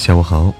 下午好。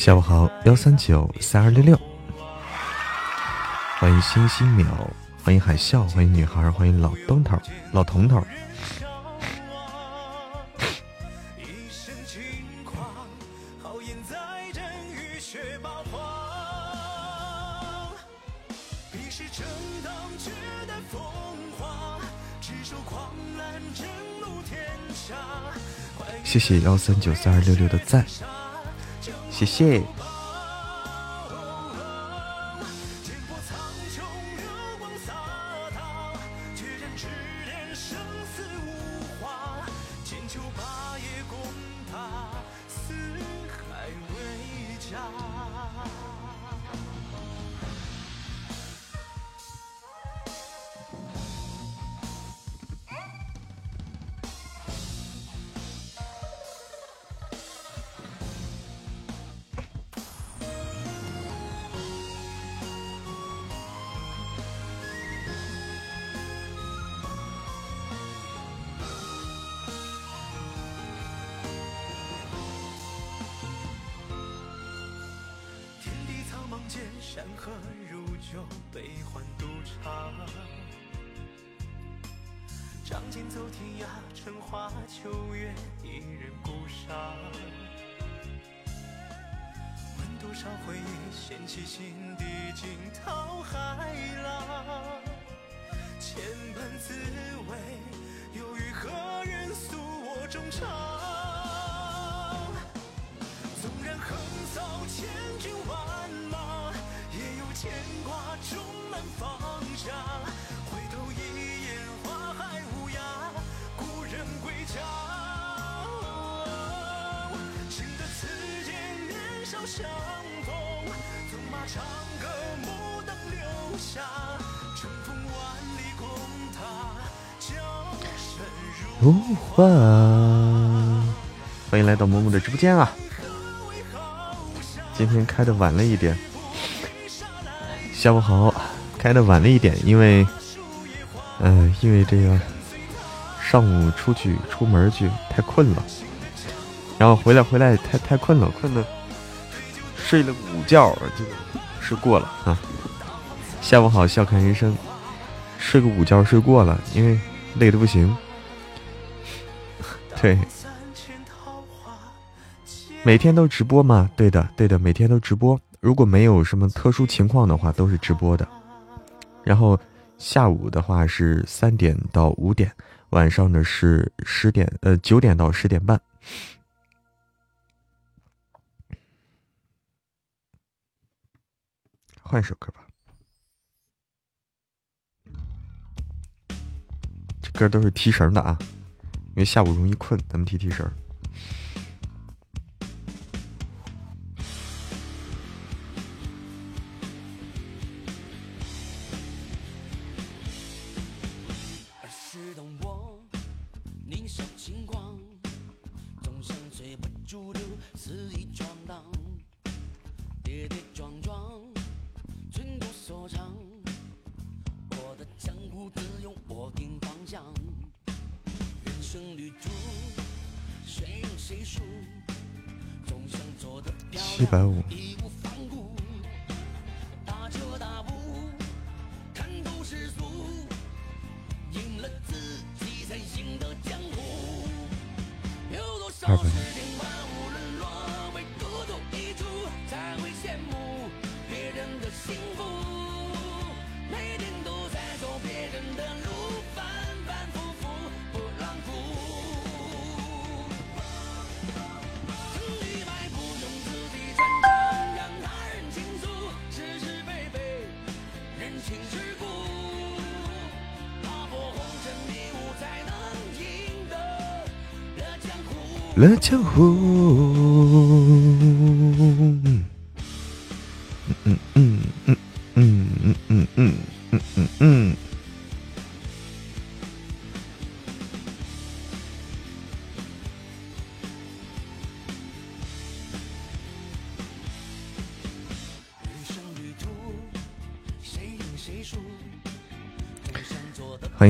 下午好，幺三九三二六六，欢迎星星淼，欢迎海啸，欢迎女孩，欢迎老东头，老彤头。谢谢幺三九三二六六的赞，谢谢。如花，欢迎来到某某的直播间啊！今天开的晚了一点，下午好，开的晚了一点，因为，嗯，因为这个上午出去出门去太困了，然后回来回来太太困了，困的睡了午觉就睡过了啊。下午好，笑看人生，睡个午觉睡过了，因为累的不行。对，每天都直播吗？对的，对的，每天都直播。如果没有什么特殊情况的话，都是直播的。然后下午的话是三点到五点，晚上的是十点，呃，九点到十点半。换首歌吧，歌都是提神的啊。因为下午容易困，咱们提提神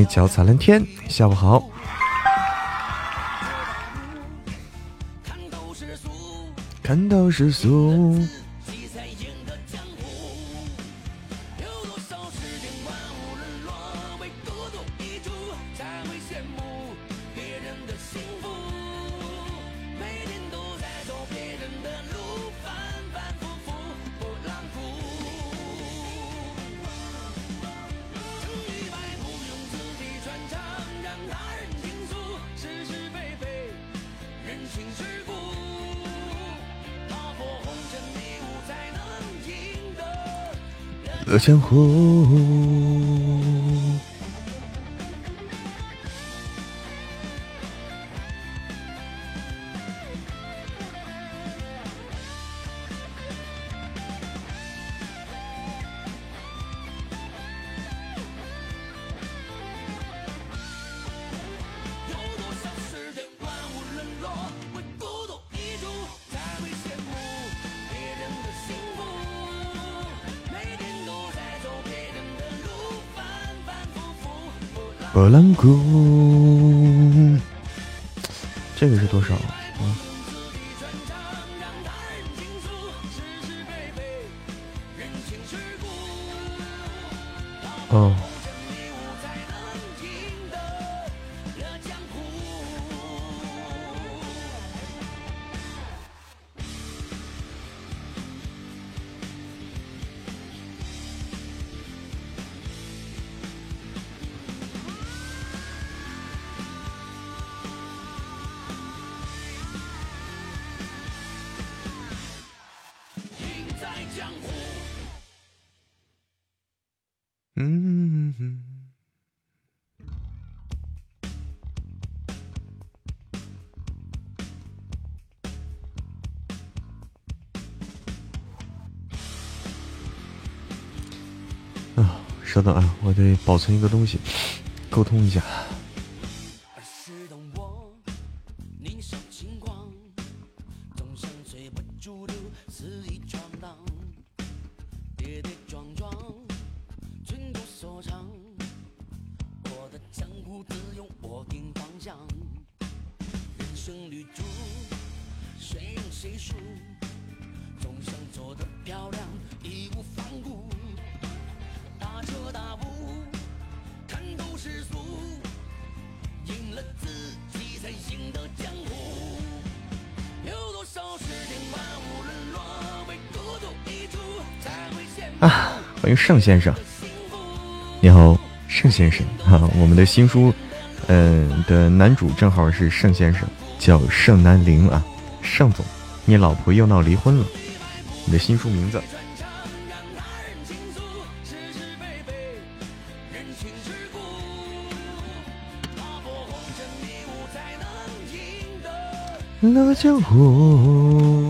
一脚踩蓝天，下午好。看透世俗。江湖。波浪鼓，这个是多少？得保存一个东西，沟通一下。盛先生，你好，盛先生啊，我们的新书，嗯的男主正好是盛先生，叫盛南陵啊，盛总，你老婆又闹离婚了，你的新书名字。乐江湖。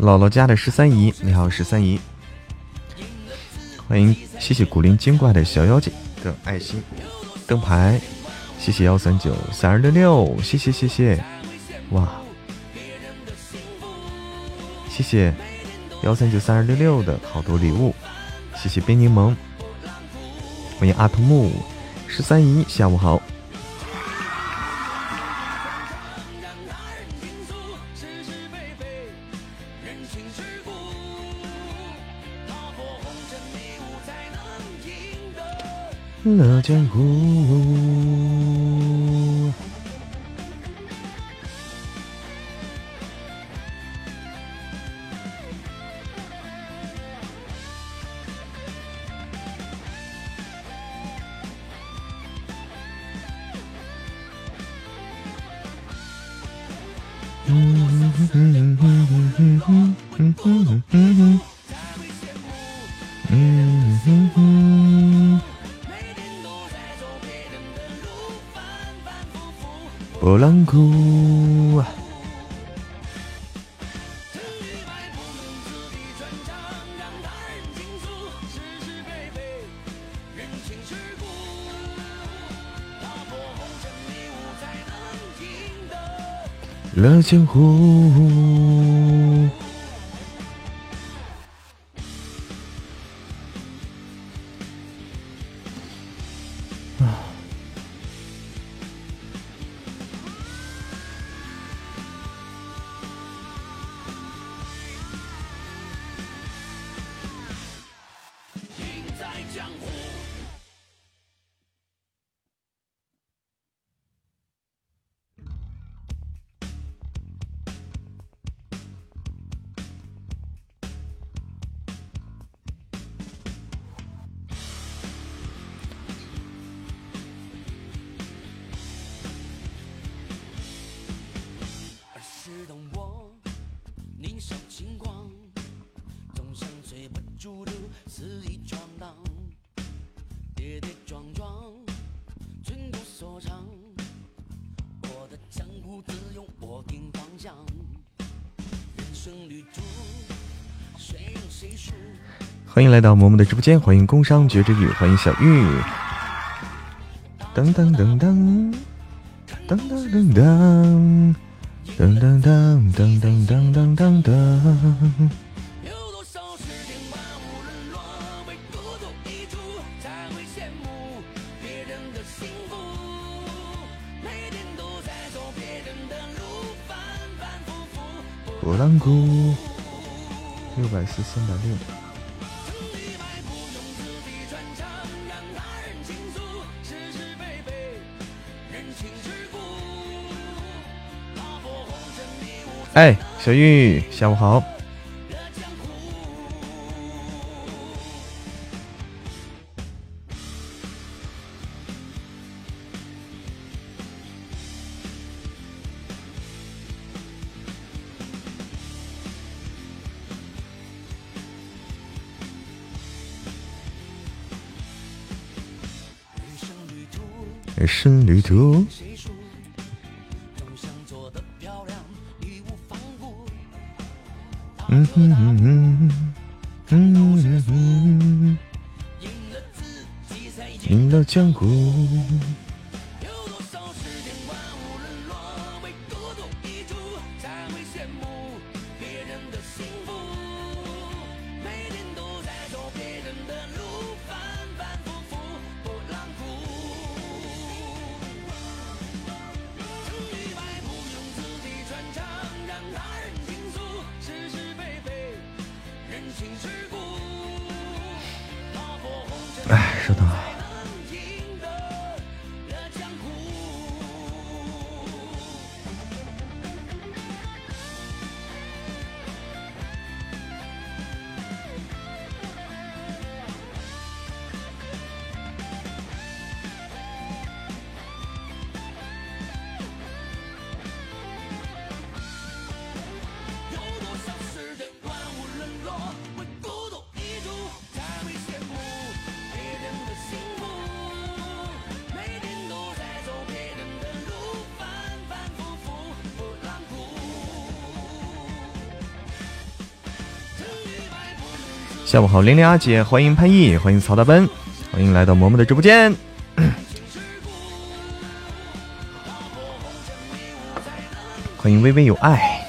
姥姥家的十三姨，你好，十三姨，欢迎，谢谢古灵精怪的小妖精的爱心灯牌，谢谢幺三九三二六六，谢谢谢谢，哇，谢谢幺三九三二六六的好多礼物，谢谢冰柠檬，欢迎阿童木，十三姨，下午好。乐江湖，路啊成与败不自己让他人倾诉是是非非人情世故踏破红尘迷雾才能赢得了江湖来到嬷嬷的直播间，欢迎工商绝之玉，欢迎小玉。噔噔噔噔，噔噔噔噔，噔噔噔噔噔噔噔噔。波浪鼓，六百四，三百六。哎，小玉，下午好。下午好，玲玲阿姐，欢迎潘毅，欢迎曹大奔，欢迎来到嬷嬷的直播间。欢迎微微有爱，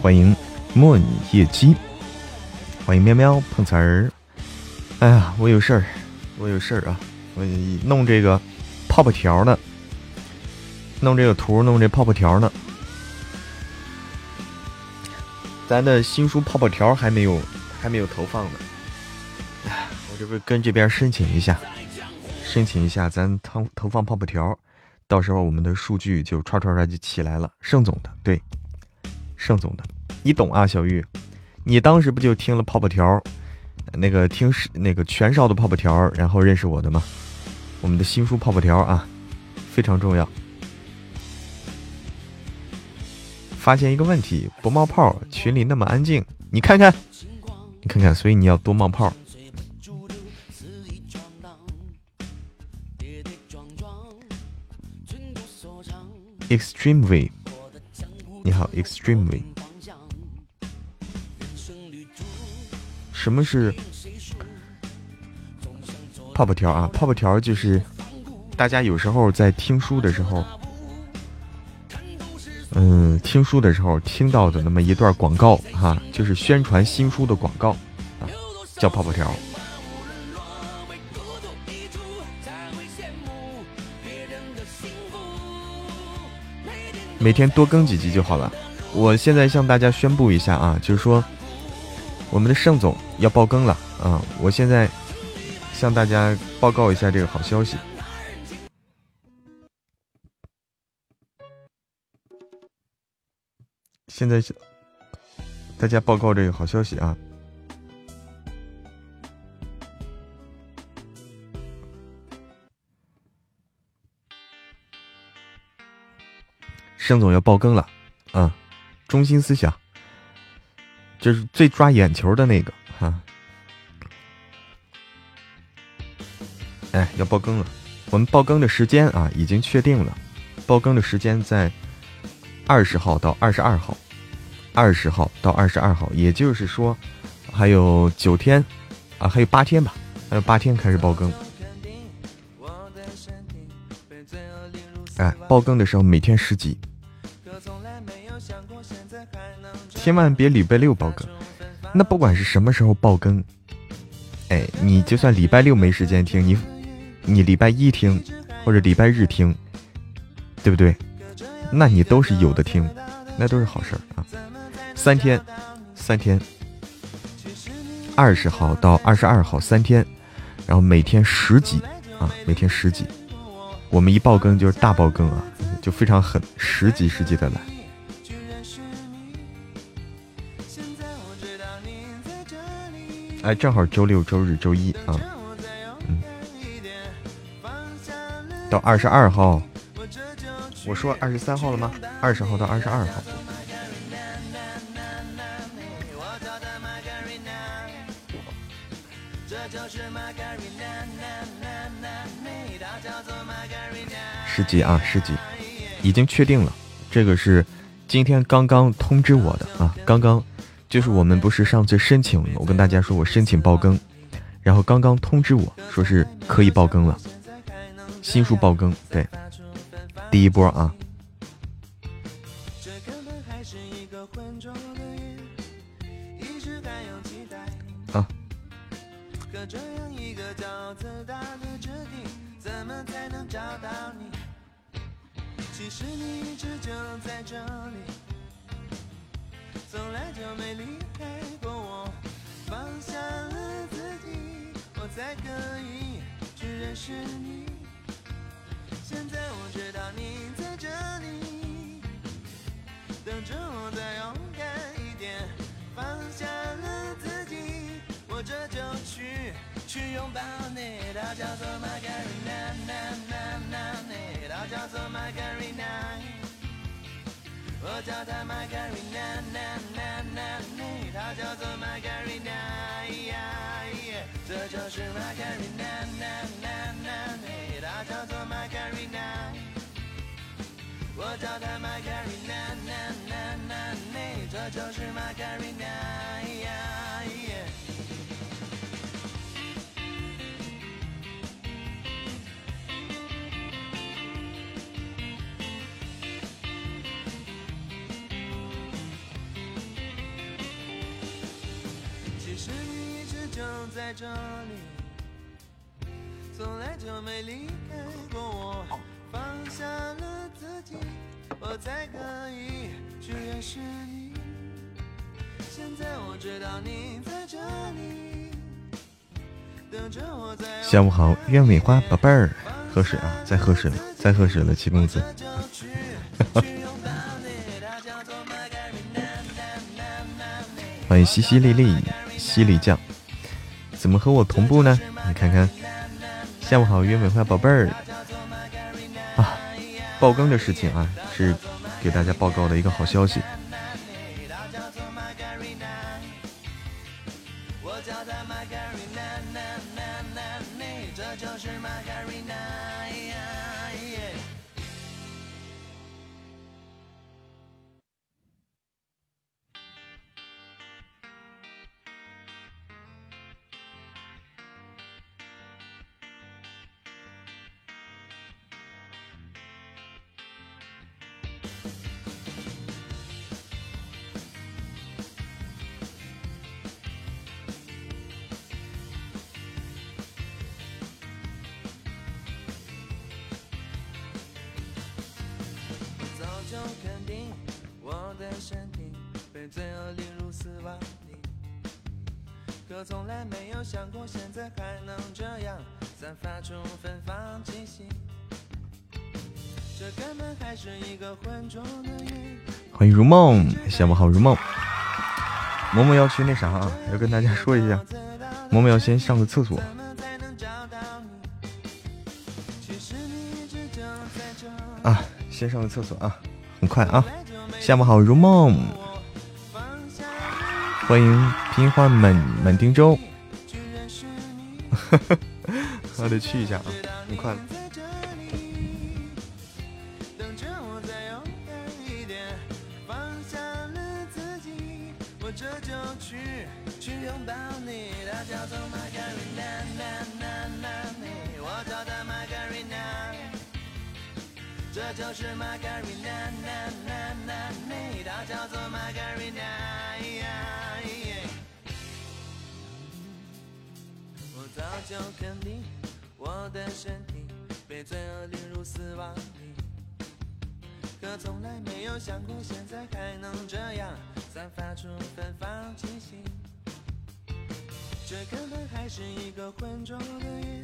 欢迎莫夜姬，欢迎喵喵碰瓷儿。哎呀，我有事儿，我有事儿啊！我弄这个泡泡条呢，弄这个图，弄这泡泡条呢。咱的新书泡泡条还没有。还没有投放呢，我这不是跟这边申请一下，申请一下，咱投投放泡泡条，到时候我们的数据就唰唰唰就起来了。盛总的，对，盛总的，你懂啊，小玉，你当时不就听了泡泡条，那个听是那个全少的泡泡条，然后认识我的吗？我们的新书泡泡条啊，非常重要，发现一个问题，不冒泡，群里那么安静，你看看，看看，所以你要多冒泡。Extremely，你好，Extremely。什么是泡泡条啊？泡泡条就是大家有时候在听书的时候。嗯，听书的时候听到的那么一段广告哈，就是宣传新书的广告啊，叫泡泡条。每天多更几集就好了。我现在向大家宣布一下啊，就是说我们的盛总要爆更了啊！我现在向大家报告一下这个好消息。现在，大家报告这个好消息啊！盛总要爆更了啊！中心思想，就是最抓眼球的那个哈！哎，要爆更了！我们爆更的时间啊，已经确定了，爆更的时间在二十号到二十二号。二十号到二十二号，也就是说还有九天啊，还有八天吧，还有八天开始爆更。哎，爆更的时候每天十集，千万别礼拜六爆更。那不管是什么时候爆更，哎，你就算礼拜六没时间听，你你礼拜一听或者礼拜日听，对不对？那你都是有的听，那都是好事儿啊。三天，三天，二十号到二十二号三天，然后每天十集啊，每天十集，我们一爆更就是大爆更啊，就非常狠，十集十集的来。哎，正好周六、周日、周一啊，嗯，到二十二号，我说二十三号了吗？二十号到二十二号。十级啊，十级，已经确定了。这个是今天刚刚通知我的啊，刚刚就是我们不是上次申请，我跟大家说我申请爆更，然后刚刚通知我说是可以爆更了，新书爆更，对，第一波啊。啊。其实你一直就在这里，从来就没离开过我。放下了自己，我才可以去认识你。现在我知道你在这里，等着我再勇敢一点。放下了自己，我这就去。去拥抱你，它叫做 Margarina，它叫做 Margarina，我叫它 Margarina，它叫做 Margarina，这就是 Margarina，它叫做 Margarina，我叫它 Margarina，这就是 Margarina。在这里，从来就没离开过我。放下了自己，我才可以去认识你。现在我知道你在这里，等着我。下午好，鸢尾花宝贝儿，喝水啊，再喝水了，再喝水了，七公子。欢迎淅淅沥沥，犀利酱。怎么和我同步呢？你看看，下午好，约美花宝贝儿啊！爆更的事情啊，是给大家报告的一个好消息。梦，下午好，如梦。萌萌要去那啥啊，要跟大家说一下，萌萌要先上个厕所。啊，先上个厕所啊，很快啊。下午好，如梦。欢迎拼花满满丁粥。我得去一下啊，很快。从来没有想过现在还能这样散发出芬芳气息。这根本还是一个浑浊的夜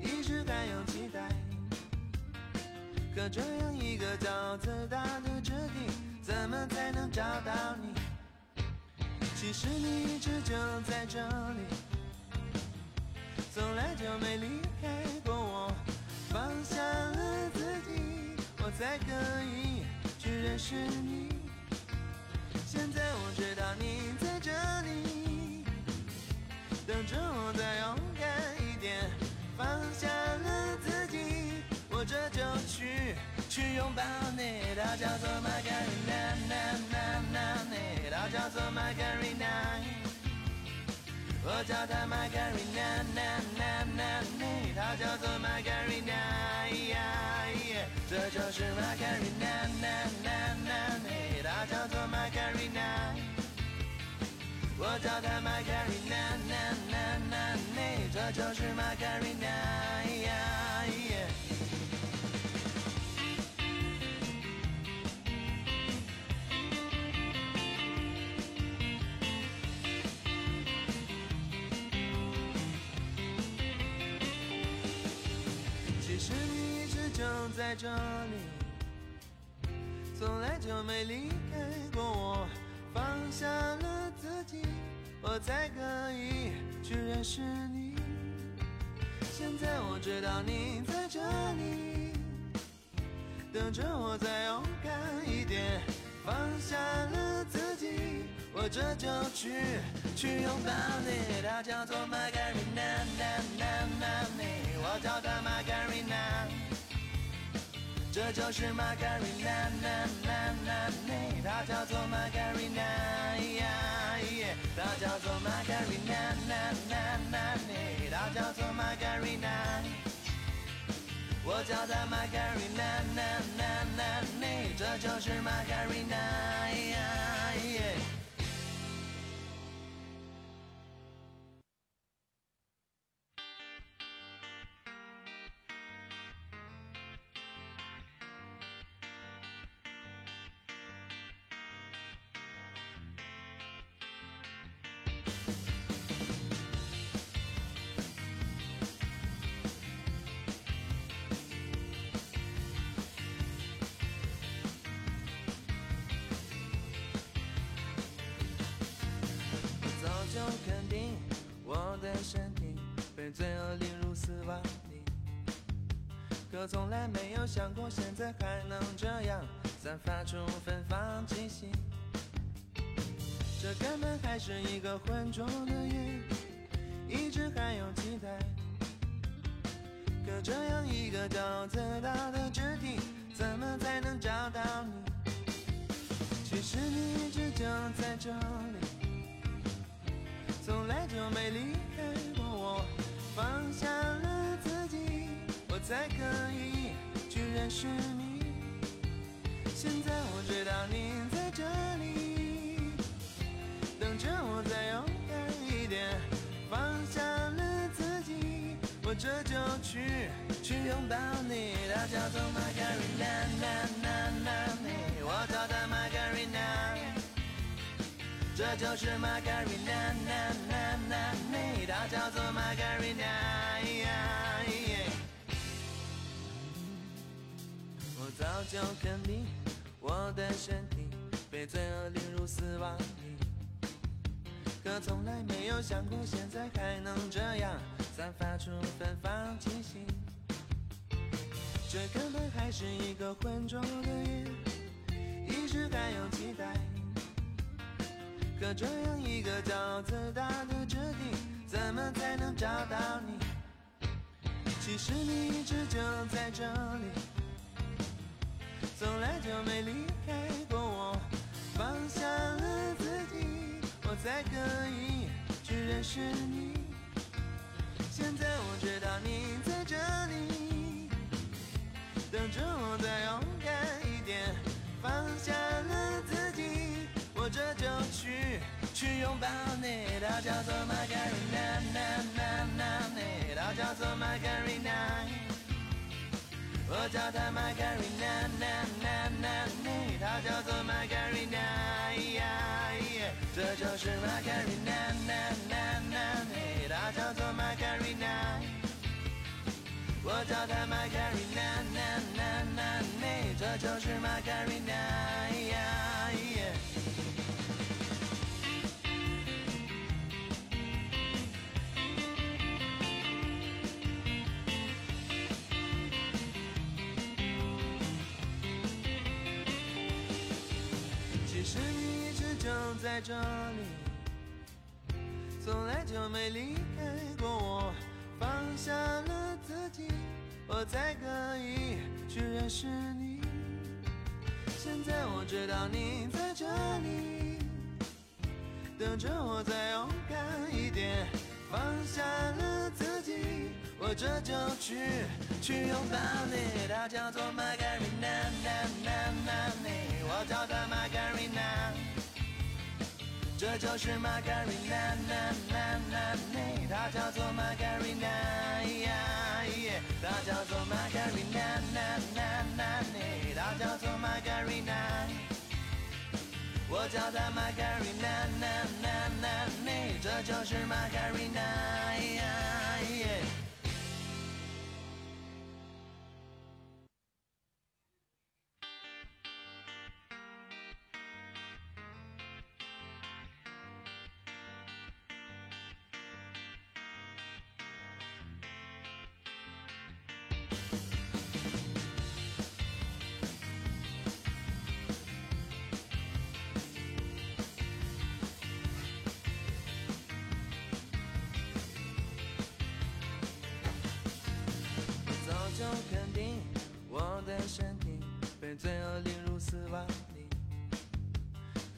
一直还有期待。可这样一个骄傲自大的肢体怎么才能找到你？其实你一直就在这里。从来就没离开过我放下了才可以去认识你。现在我知道你在这里，等着我再勇敢一点，放下了自己，我这就去去拥抱你。它叫做 m a g a r i n a n a n a n a n a 它叫做 m a g a r i n a 我叫它 m a g a r i n a n a n a n a n a 叫做 m a g a n a。这就是 Margarina，那那那那，她叫做 Margarina。我叫她 Margarina，那那那，这就是 Margarina。在这里，从来就没离开过我。放下了自己，我才可以去认识你。现在我知道你在这里，等着我再勇敢一点。放下了自己，我这就去去拥抱你。她叫做玛格丽娜，娜娜娜，你我叫她玛格丽娜。这就是玛卡瑞娜，娜娜娜，她叫做玛卡瑞娜，她叫做玛卡瑞娜，娜娜娜，她叫做玛卡瑞娜。我叫她玛卡瑞娜，娜娜娜，这就是玛卡瑞娜。可从来没有想过现在还能这样散发出芬芳气息。这根本还是一个浑浊的夜，一直还有期待。可这样一个高子大的肢体，怎么才能找到你？其实你一直就在这里，从来就没离开过我。放下了，才可以去认识你。现在我知道你在这里，等着我再勇敢一点。放下了自己，我这就去去拥抱你。它叫做 Margarina，我叫它 Margarina。这就是 Margarina，它叫做 Margarina。我早就肯定，我的身体被罪恶领入死亡里，可从来没有想过现在还能这样散发出芬芳气息。这根本还是一个浑浊的夜，一直还有期待。可这样一个骄傲自大的肢体，怎么才能找到你？其实你一直就在这里，从来就没离开过我。放下了自己，我才可以去认识你。现在我知道你在这里，等着我再勇敢一点。放下了自己。我这就去去拥抱你，它叫做 Margarina，它叫做 Macarena 我叫它 Margarina，它叫做 Margarina，这就是 Margarina，它叫做 Margarina，我叫它 Margarina，这就是 Margarina。在这里，从来就没离开过我。放下了自己，我才可以去认识你。现在我知道你在这里，等着我再勇敢一点。放下了自己，我这就去去拥抱你。它叫做 Margarina，我叫它 Margarina，这就是 Margarina，它叫做 Margarina，它叫做 Margarina，它叫做 Margarina，我叫它 Margarina，这就是 Margarina。我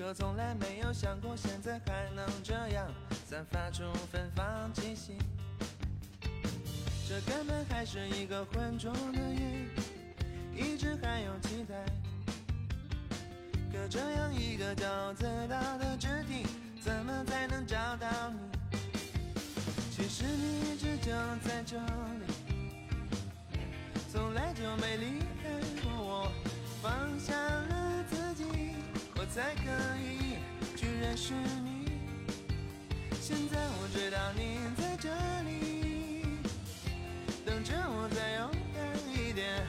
可从来没有想过现在还能这样散发出芬芳气息。这根本还是一个浑浊的夜，一直还有期待。可这样一个高子大的肢体，怎么才能找到你？其实你一直就在这里。从来就没离开过我。放下了，才可以去认识你。现在我知道你在这里，等着我再勇敢一点，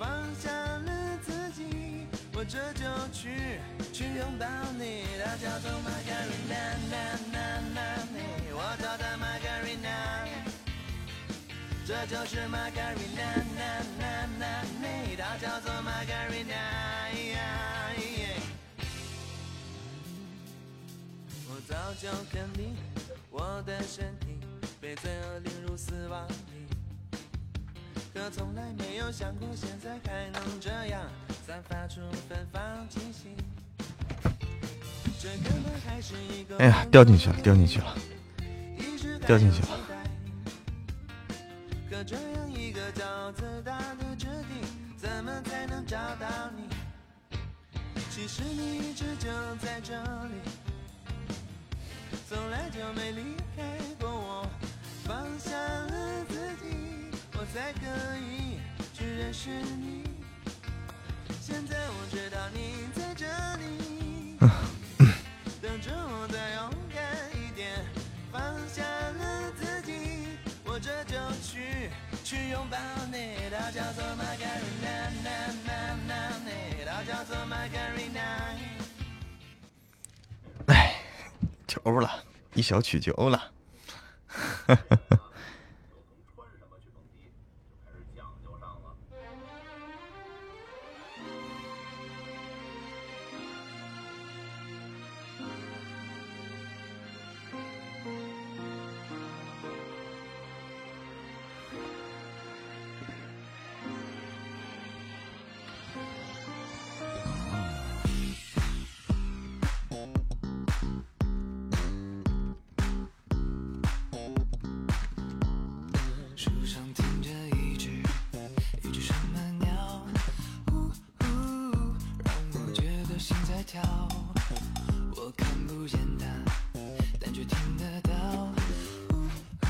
放下了自己，我这就去去拥抱你。她叫做玛格丽娜，我叫她玛格丽娜，这就是玛格丽娜，娜娜娜，她叫做玛格丽娜。早就肯定，我的身体被罪恶领入死亡里，可从来没有想过现在还能这样散发出芬芳气息。这根本还是一个哎呀，掉进去了，掉进去了，掉进去了。可这样一个骄傲自大的质地，怎么才能找到你？其实你一直就在这里，从来就没离开过我。放下了自己，我才可以去认识你。现在我知道你在这里，等着我再勇敢一点。放下了自己，我这就去去拥抱你。它叫做 Margarina，那那那那，它叫做就欧了，一小曲就欧了。我看不见它，但却听得到。呜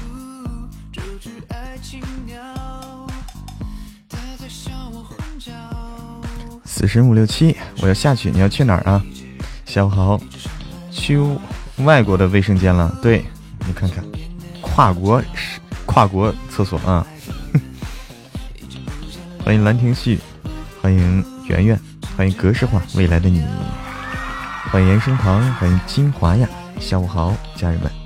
呜，这只爱情鸟，它在向我欢叫。死神五六七，我要下去，你要去哪儿啊？下午好，去外国的卫生间了。对，你看看，跨国跨国厕所啊！欢迎兰亭序，欢迎圆圆，欢迎格式化未来的你，欢迎延生堂，欢迎金华呀！下午好，家人们。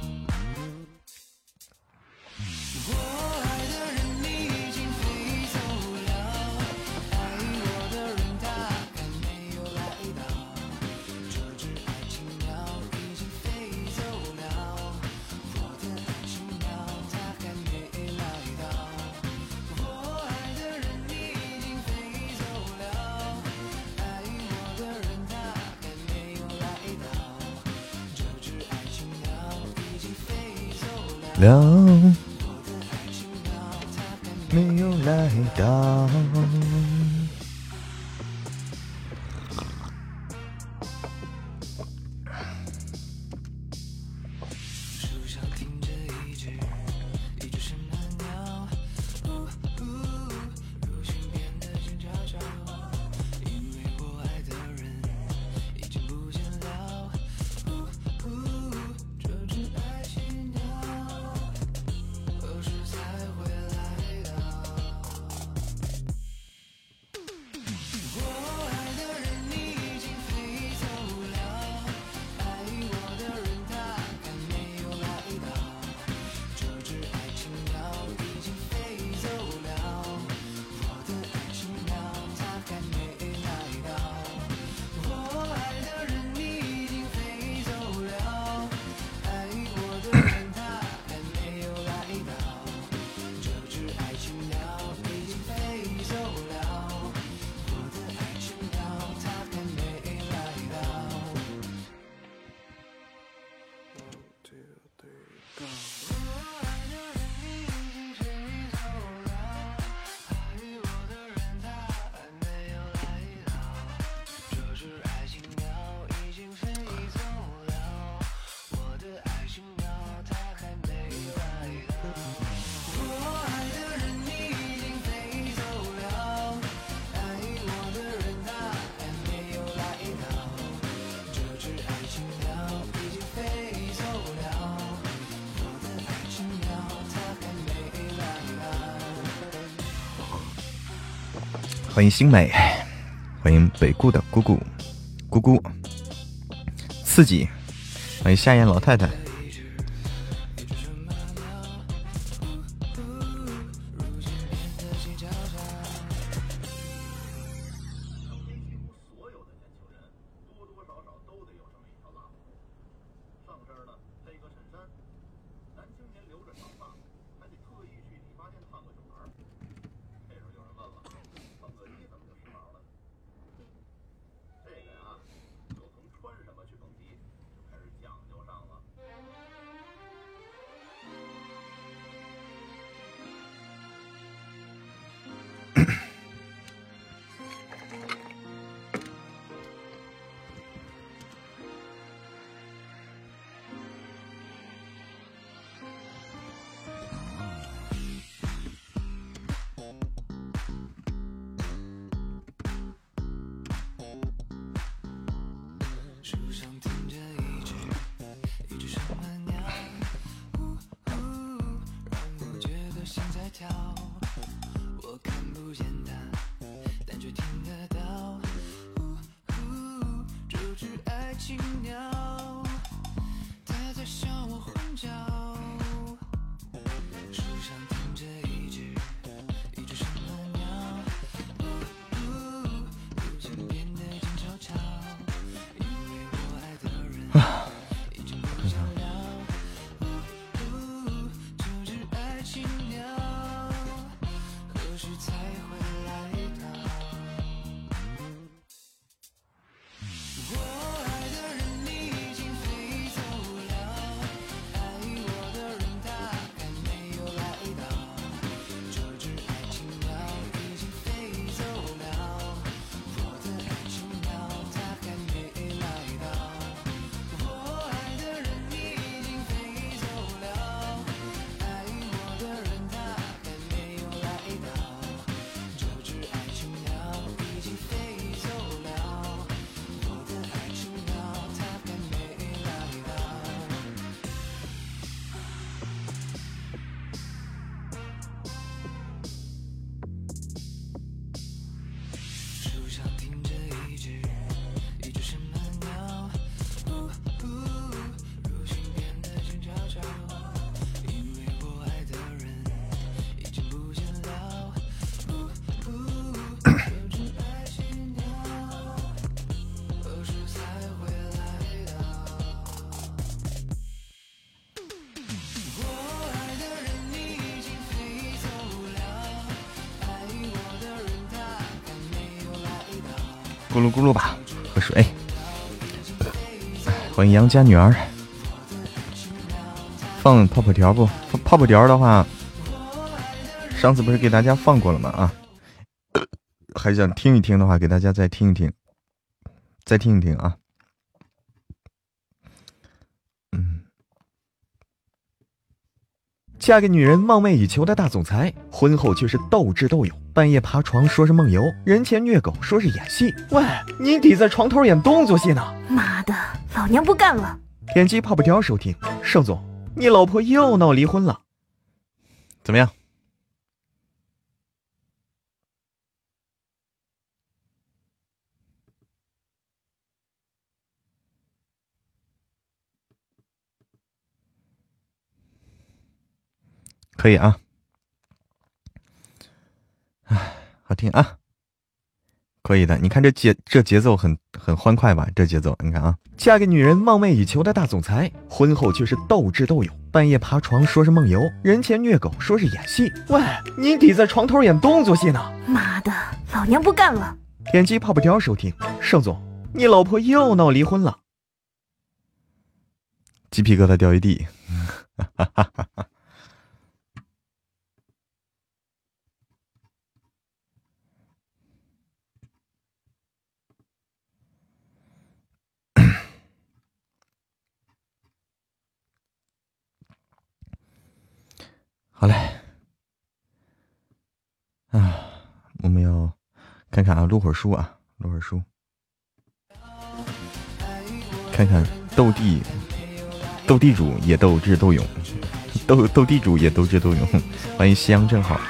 精美，欢迎北顾的姑姑，姑姑，刺激，欢迎夏燕老太太。咕噜咕噜吧，喝水。欢迎杨家女儿。放泡泡条不？泡泡条的话，上次不是给大家放过了吗？啊，还想听一听的话，给大家再听一听，再听一听啊。嗯嫁给女人梦寐以求的大总裁，婚后却是斗智斗勇，半夜爬床说是梦游，人前虐狗说是演戏。喂，你抵在床头演动作戏呢？妈的，老娘不干了！点击泡泡条收听。盛总，你老婆又闹离婚了，怎么样？可以啊，哎，好听啊，可以的。你看这节这节奏很很欢快吧？这节奏，你看啊，嫁给女人梦寐以求的大总裁，婚后却是斗智斗勇，半夜爬床说是梦游，人前虐狗说是演戏。喂，你抵在床头演动作戏呢？妈的，老娘不干了！点击泡泡条收听。盛总，你老婆又闹离婚了，鸡皮疙瘩掉一地。哈哈哈哈哈。好嘞，啊，我们要看看啊，录会儿书啊，录会儿书，看看斗地，斗地主也斗智斗勇，斗斗地主也斗智斗勇。欢迎夕阳正好，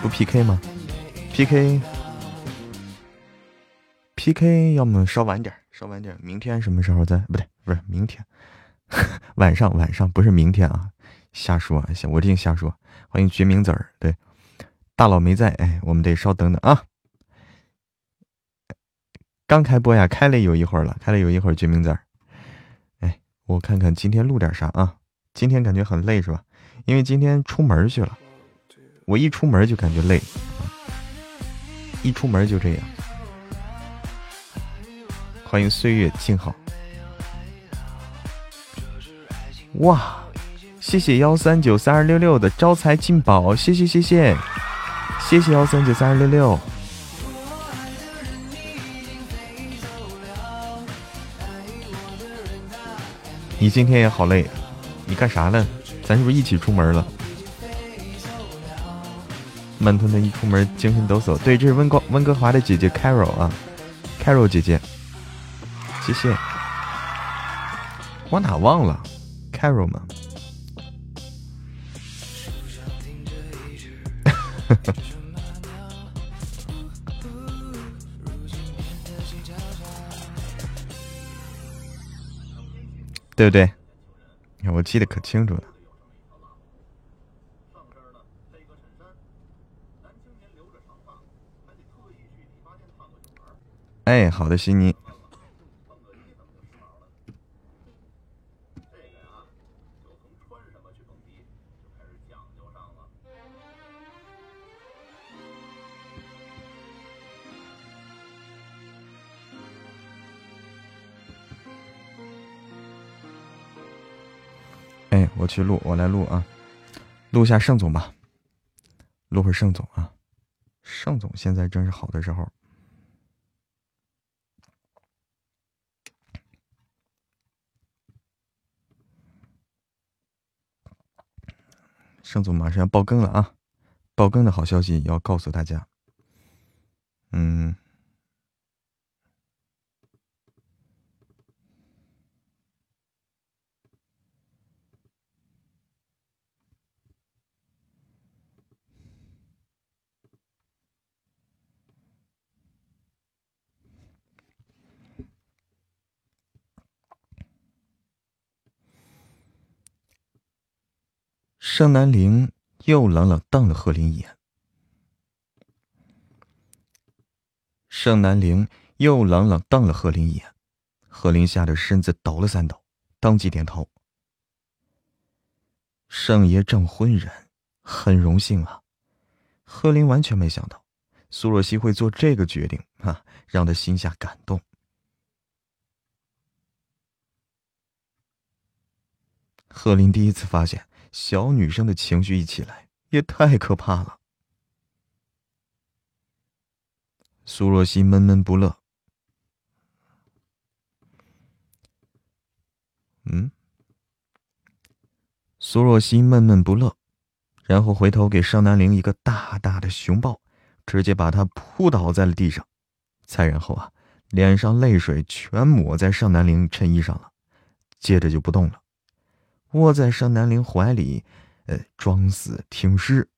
不 PK 吗？PK，PK，要么稍晚点，稍晚点，明天什么时候再？不对，不是明天，晚上晚上，不是明天啊。瞎说，行，我净瞎说。欢迎决明子儿，对，大佬没在，哎，我们得稍等等啊。刚开播呀，开了有一会儿了，开了有一会儿。决明子儿，哎，我看看今天录点啥啊？今天感觉很累是吧？因为今天出门去了，我一出门就感觉累，一出门就这样。欢迎岁月静好，哇！谢谢幺三九三二六六的招财进宝，谢谢谢谢，谢谢幺三九三二六六。你今天也好累，你干啥了？咱是不是一起出门了？慢吞吞一出门，精神抖擞。对，这是温哥温哥华的姐姐 Carol 啊，Carol 姐姐，谢谢。我哪忘了 Carol 吗？对不对？你看我记得可清楚了。哎，好的，悉尼。我去录，我来录啊，录下盛总吧，录会盛总啊，盛总现在正是好的时候。盛总马上要爆更了啊！爆更的好消息要告诉大家。嗯，盛南陵又冷冷瞪了贺林一眼。盛南陵又冷冷瞪了贺林一眼，贺林吓得身子抖了三抖，当即点头。盛爷正婚人，很荣幸啊。贺林完全没想到苏若曦会做这个决定啊，让他心下感动。贺林第一次发现。小女生的情绪一起来，也太可怕了。苏若曦闷闷不乐。嗯，苏若曦闷闷不乐，然后回头给尚南陵一个大大的熊抱，直接把他扑倒在了地上，再然后啊，脸上泪水全抹在尚南陵衬衣上了，接着就不动了。窝在盛南陵怀里，呃，装死听诗。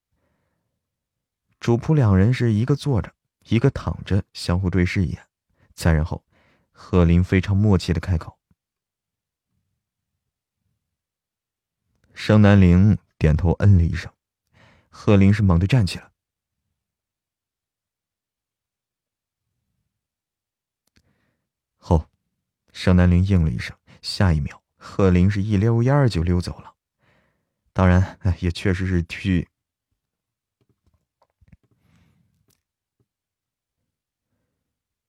主仆两人是一个坐着，一个躺着，相互对视一眼，再然后，贺林非常默契的开口。盛南陵点头嗯了一声，贺林是猛地站起来。后，盛南陵应了一声，下一秒。贺林是一溜烟儿就溜走了，当然，也确实是去。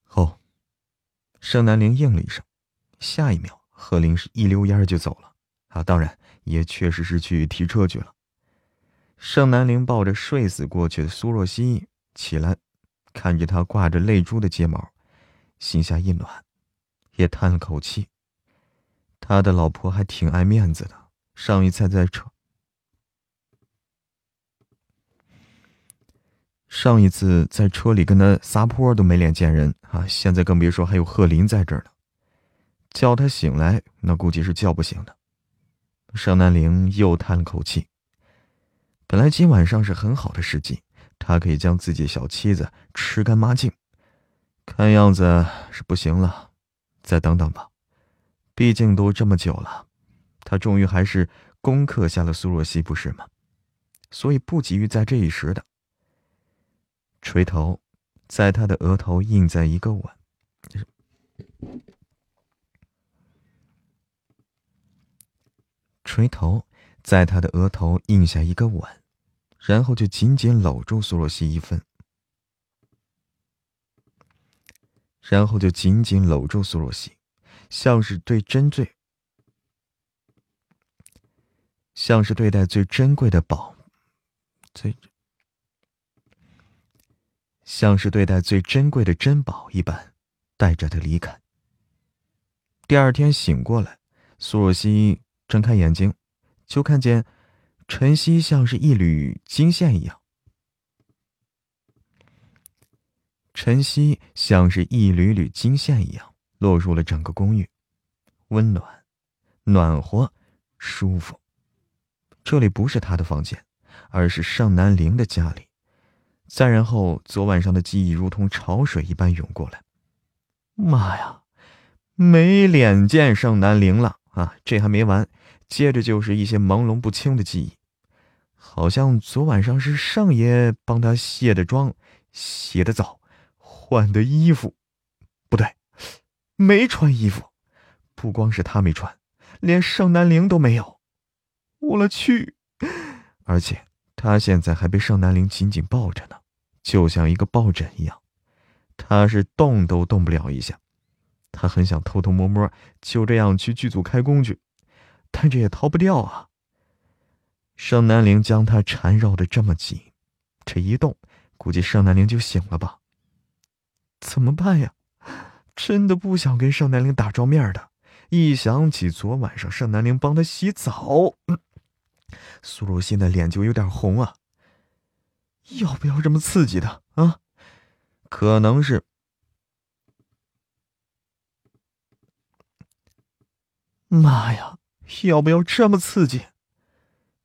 后，盛南玲应了一声，下一秒，贺林是一溜烟儿就走了。啊，当然，也确实是去提车去了。盛南玲抱着睡死过去的苏若曦起来，看着他挂着泪珠的睫毛，心下一暖，也叹了口气。他的老婆还挺爱面子的，上一次在车，上一次在车里跟他撒泼都没脸见人啊，现在更别说还有贺林在这儿了，叫他醒来那估计是叫不醒的。尚南陵又叹了口气，本来今晚上是很好的时机，他可以将自己小妻子吃干抹净，看样子是不行了，再等等吧。毕竟都这么久了，他终于还是攻克下了苏若曦，不是吗？所以不急于在这一时的。垂头，在他的额头印在一个吻，垂头，在他的额头印下一个吻，然后就紧紧搂住苏若曦一分，然后就紧紧搂住苏若曦。像是对珍贵，像是对待最珍贵的宝，最像是对待最珍贵的珍宝一般，带着他离开。第二天醒过来，苏若曦睁开眼睛，就看见晨曦像是一缕金线一样，晨曦像是一缕缕金线一样。落入了整个公寓，温暖、暖和、舒服。这里不是他的房间，而是盛南陵的家里。再然后，昨晚上的记忆如同潮水一般涌过来。妈呀，没脸见盛南陵了啊！这还没完，接着就是一些朦胧不清的记忆，好像昨晚上是盛爷帮他卸的妆、洗的澡、换的衣服，不对。没穿衣服，不光是他没穿，连盛南陵都没有。我了去！而且他现在还被盛南陵紧紧抱着呢，就像一个抱枕一样，他是动都动不了一下。他很想偷偷摸摸就这样去剧组开工去，但这也逃不掉啊！盛南陵将他缠绕的这么紧，这一动，估计盛南陵就醒了吧？怎么办呀？真的不想跟盛南陵打照面的。一想起昨晚上盛南陵帮他洗澡，苏若曦的脸就有点红啊。要不要这么刺激的啊？可能是，妈呀！要不要这么刺激？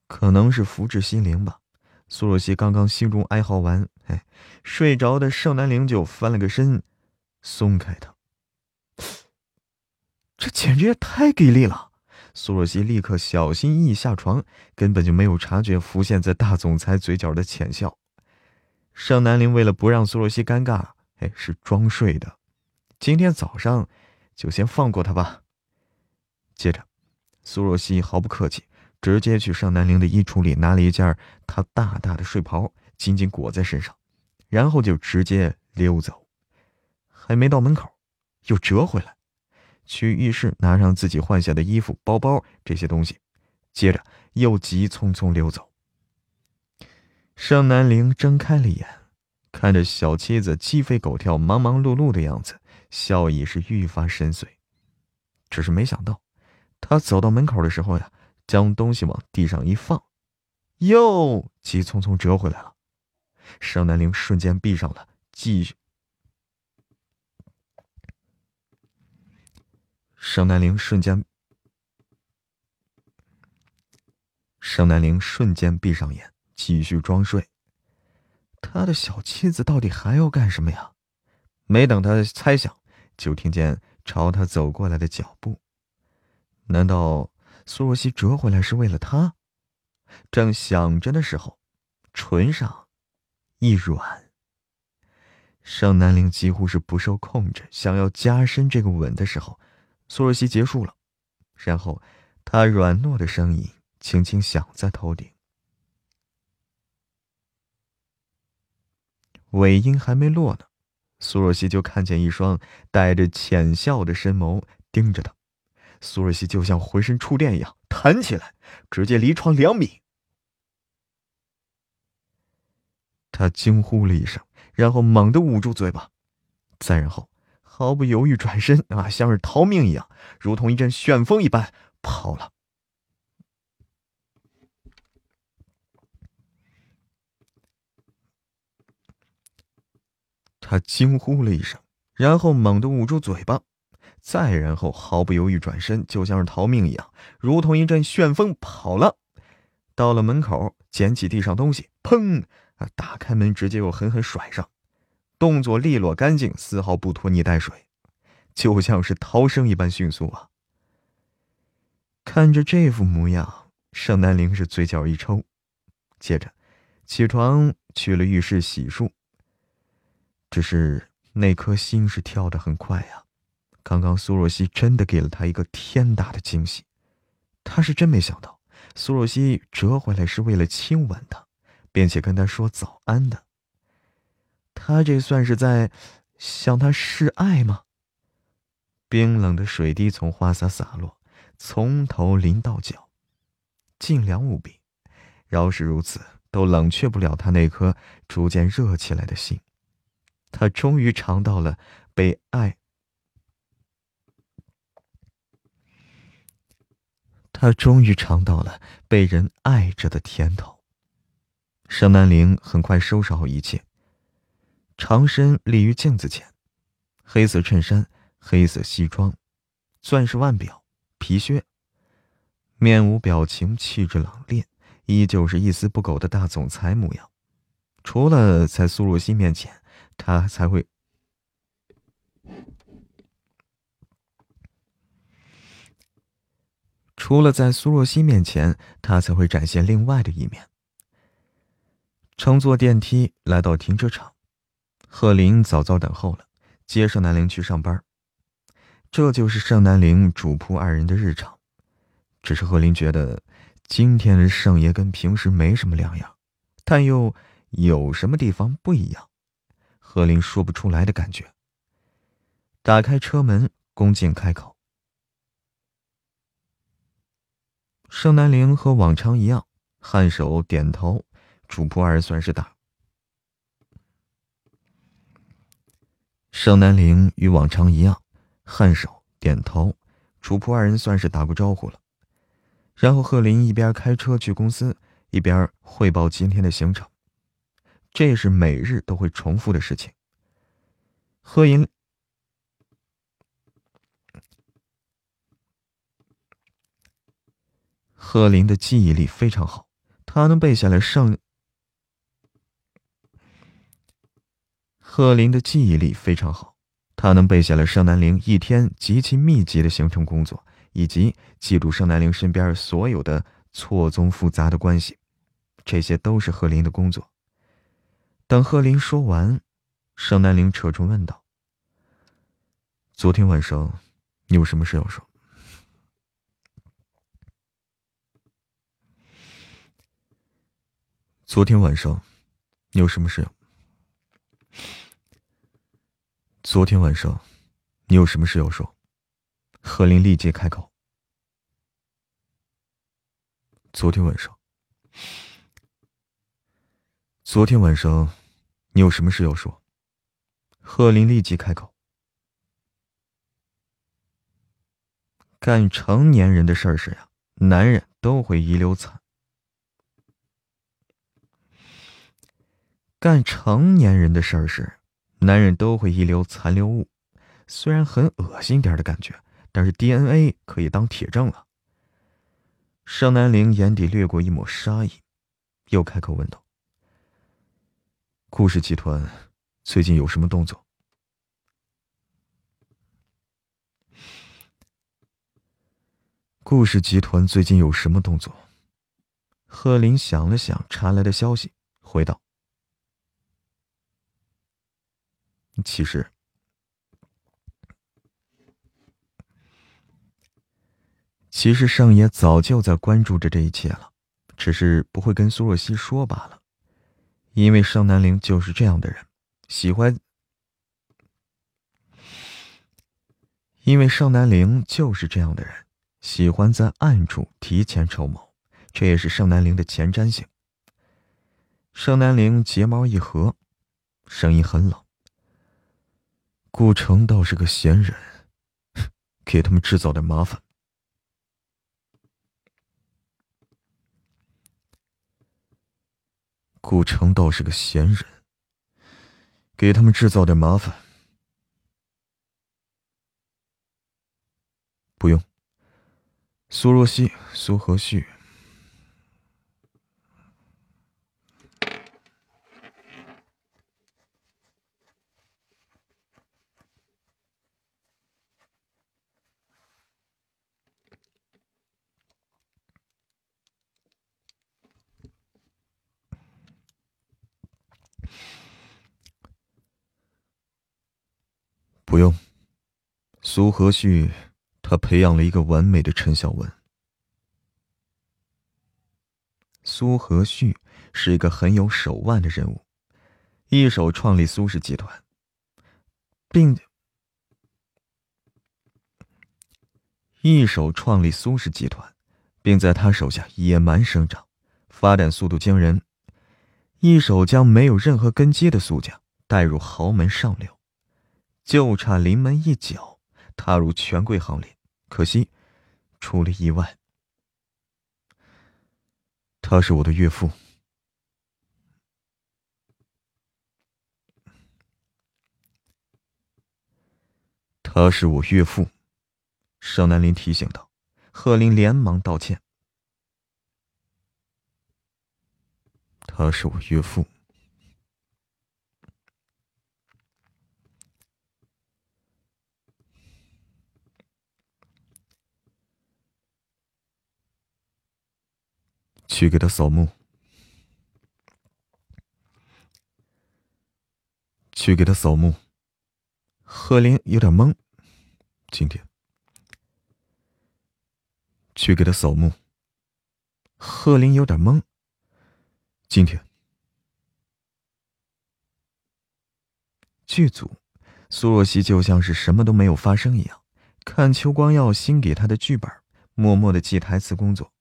可能是福至心灵吧。苏若曦刚刚心中哀嚎完，哎，睡着的盛南陵就翻了个身，松开他。这简直也太给力了！苏若曦立刻小心翼翼下床，根本就没有察觉浮现在大总裁嘴角的浅笑。盛南陵为了不让苏若曦尴尬，哎，是装睡的。今天早上就先放过他吧。接着，苏若曦毫不客气，直接去盛南陵的衣橱里拿了一件他大大的睡袍，紧紧裹在身上，然后就直接溜走。还没到门口，又折回来。去浴室拿上自己换下的衣服、包包这些东西，接着又急匆匆溜走。盛南陵睁开了眼，看着小妻子鸡飞狗跳、忙忙碌碌的样子，笑意是愈发深邃。只是没想到，他走到门口的时候呀，将东西往地上一放，又急匆匆折回来了。盛南陵瞬间闭上了，继续。盛南陵瞬间，盛南陵瞬间闭上眼，继续装睡。他的小妻子到底还要干什么呀？没等他猜想，就听见朝他走过来的脚步。难道苏若曦折回来是为了他？正想着的时候，唇上一软，盛南陵几乎是不受控制，想要加深这个吻的时候。苏若曦结束了，然后，她软糯的声音轻轻响在头顶。尾音还没落呢，苏若曦就看见一双带着浅笑的深眸盯着她。苏若曦就像浑身触电一样弹起来，直接离床两米。他惊呼了一声，然后猛地捂住嘴巴，再然后。毫不犹豫转身啊，像是逃命一样，如同一阵旋风一般跑了。他惊呼了一声，然后猛地捂住嘴巴，再然后毫不犹豫转身，就像是逃命一样，如同一阵旋风跑了。到了门口，捡起地上东西，砰啊，打开门，直接又狠狠甩上。动作利落干净，丝毫不拖泥带水，就像是逃生一般迅速啊！看着这副模样，盛南陵是嘴角一抽，接着起床去了浴室洗漱。只是那颗心是跳得很快呀！刚刚苏若曦真的给了他一个天大的惊喜，他是真没想到苏若曦折回来是为了亲吻他，并且跟他说早安的。他这算是在向他示爱吗？冰冷的水滴从花洒洒落，从头淋到脚，尽凉无比。饶是如此，都冷却不了他那颗逐渐热起来的心。他终于尝到了被爱，他终于尝到了被人爱着的甜头。盛南陵很快收拾好一切。长身立于镜子前，黑色衬衫、黑色西装、钻石腕表、皮靴，面无表情，气质冷冽，依旧是一丝不苟的大总裁模样。除了在苏若曦面前，他才会；除了在苏若曦面前，他才会展现另外的一面。乘坐电梯来到停车场。贺林早早等候了，接盛南陵去上班。这就是盛南陵主仆二人的日常。只是贺林觉得今天的盛爷跟平时没什么两样，但又有什么地方不一样？贺林说不出来的感觉。打开车门，恭敬开口：“盛南陵和往常一样，颔首点头，主仆二人算是打。盛南陵与往常一样，颔首点头，主仆二人算是打过招呼了。然后贺林一边开车去公司，一边汇报今天的行程。这是每日都会重复的事情。贺银。贺林的记忆力非常好，他能背下来上。贺林的记忆力非常好，他能背下来盛南陵一天极其密集的行程工作，以及记住盛南陵身边所有的错综复杂的关系，这些都是贺林的工作。等贺林说完，盛南陵扯唇问道：“昨天晚上，你有什么事要说？”昨天晚上，你有什么事？昨天晚上，你有什么事要说？贺林立即开口。昨天晚上，昨天晚上，你有什么事要说？贺林立即开口。干成年人的事儿时呀，男人都会遗留残。干成年人的事儿时，男人都会遗留残留物，虽然很恶心点的感觉，但是 DNA 可以当铁证了。盛南陵眼底掠过一抹杀意，又开口问道：“顾氏集团最近有什么动作？”顾氏集团最近有什么动作？贺林想了想查来的消息，回道。其实，其实盛爷早就在关注着这一切了，只是不会跟苏若曦说罢了。因为盛南陵就是这样的人，喜欢。因为盛南陵就是这样的人，喜欢在暗处提前筹谋，这也是盛南陵的前瞻性。盛南陵睫毛一合，声音很冷。顾城倒是个闲人，给他们制造点麻烦。顾城倒是个闲人，给他们制造点麻烦。不用，苏若曦、苏和煦。不用，苏和旭，他培养了一个完美的陈小文。苏和旭是一个很有手腕的人物，一手创立苏氏集团，并一手创立苏氏集团，并在他手下野蛮生长，发展速度惊人，一手将没有任何根基的苏家带入豪门上流。就差临门一脚，踏入权贵行列。可惜，出了意外。他是我的岳父。他是我岳父。盛南林提醒道。贺林连忙道歉。他是我岳父。去给他扫墓，去给他扫墓。贺林有点懵，今天去给他扫墓。贺林有点懵，今天剧组苏若曦就像是什么都没有发生一样，看邱光耀新给他的剧本，默默的记台词工作。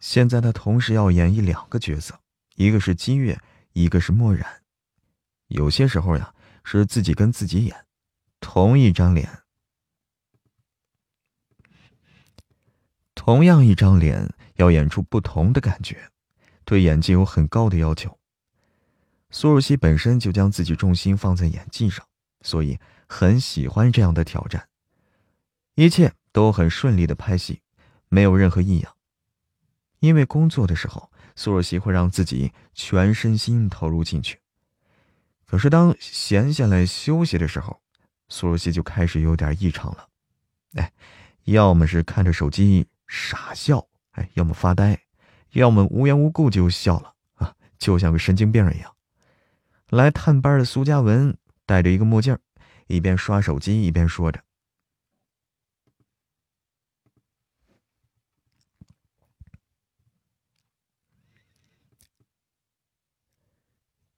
现在他同时要演绎两个角色，一个是姬月，一个是墨染。有些时候呀，是自己跟自己演，同一张脸，同样一张脸，要演出不同的感觉，对演技有很高的要求。苏若曦本身就将自己重心放在演技上，所以很喜欢这样的挑战。一切都很顺利的拍戏，没有任何异样。因为工作的时候，苏若曦会让自己全身心投入进去。可是当闲下来休息的时候，苏若曦就开始有点异常了。哎，要么是看着手机傻笑，哎，要么发呆，要么无缘无故就笑了啊，就像个神经病一样。来探班的苏嘉文戴着一个墨镜，一边刷手机一边说着。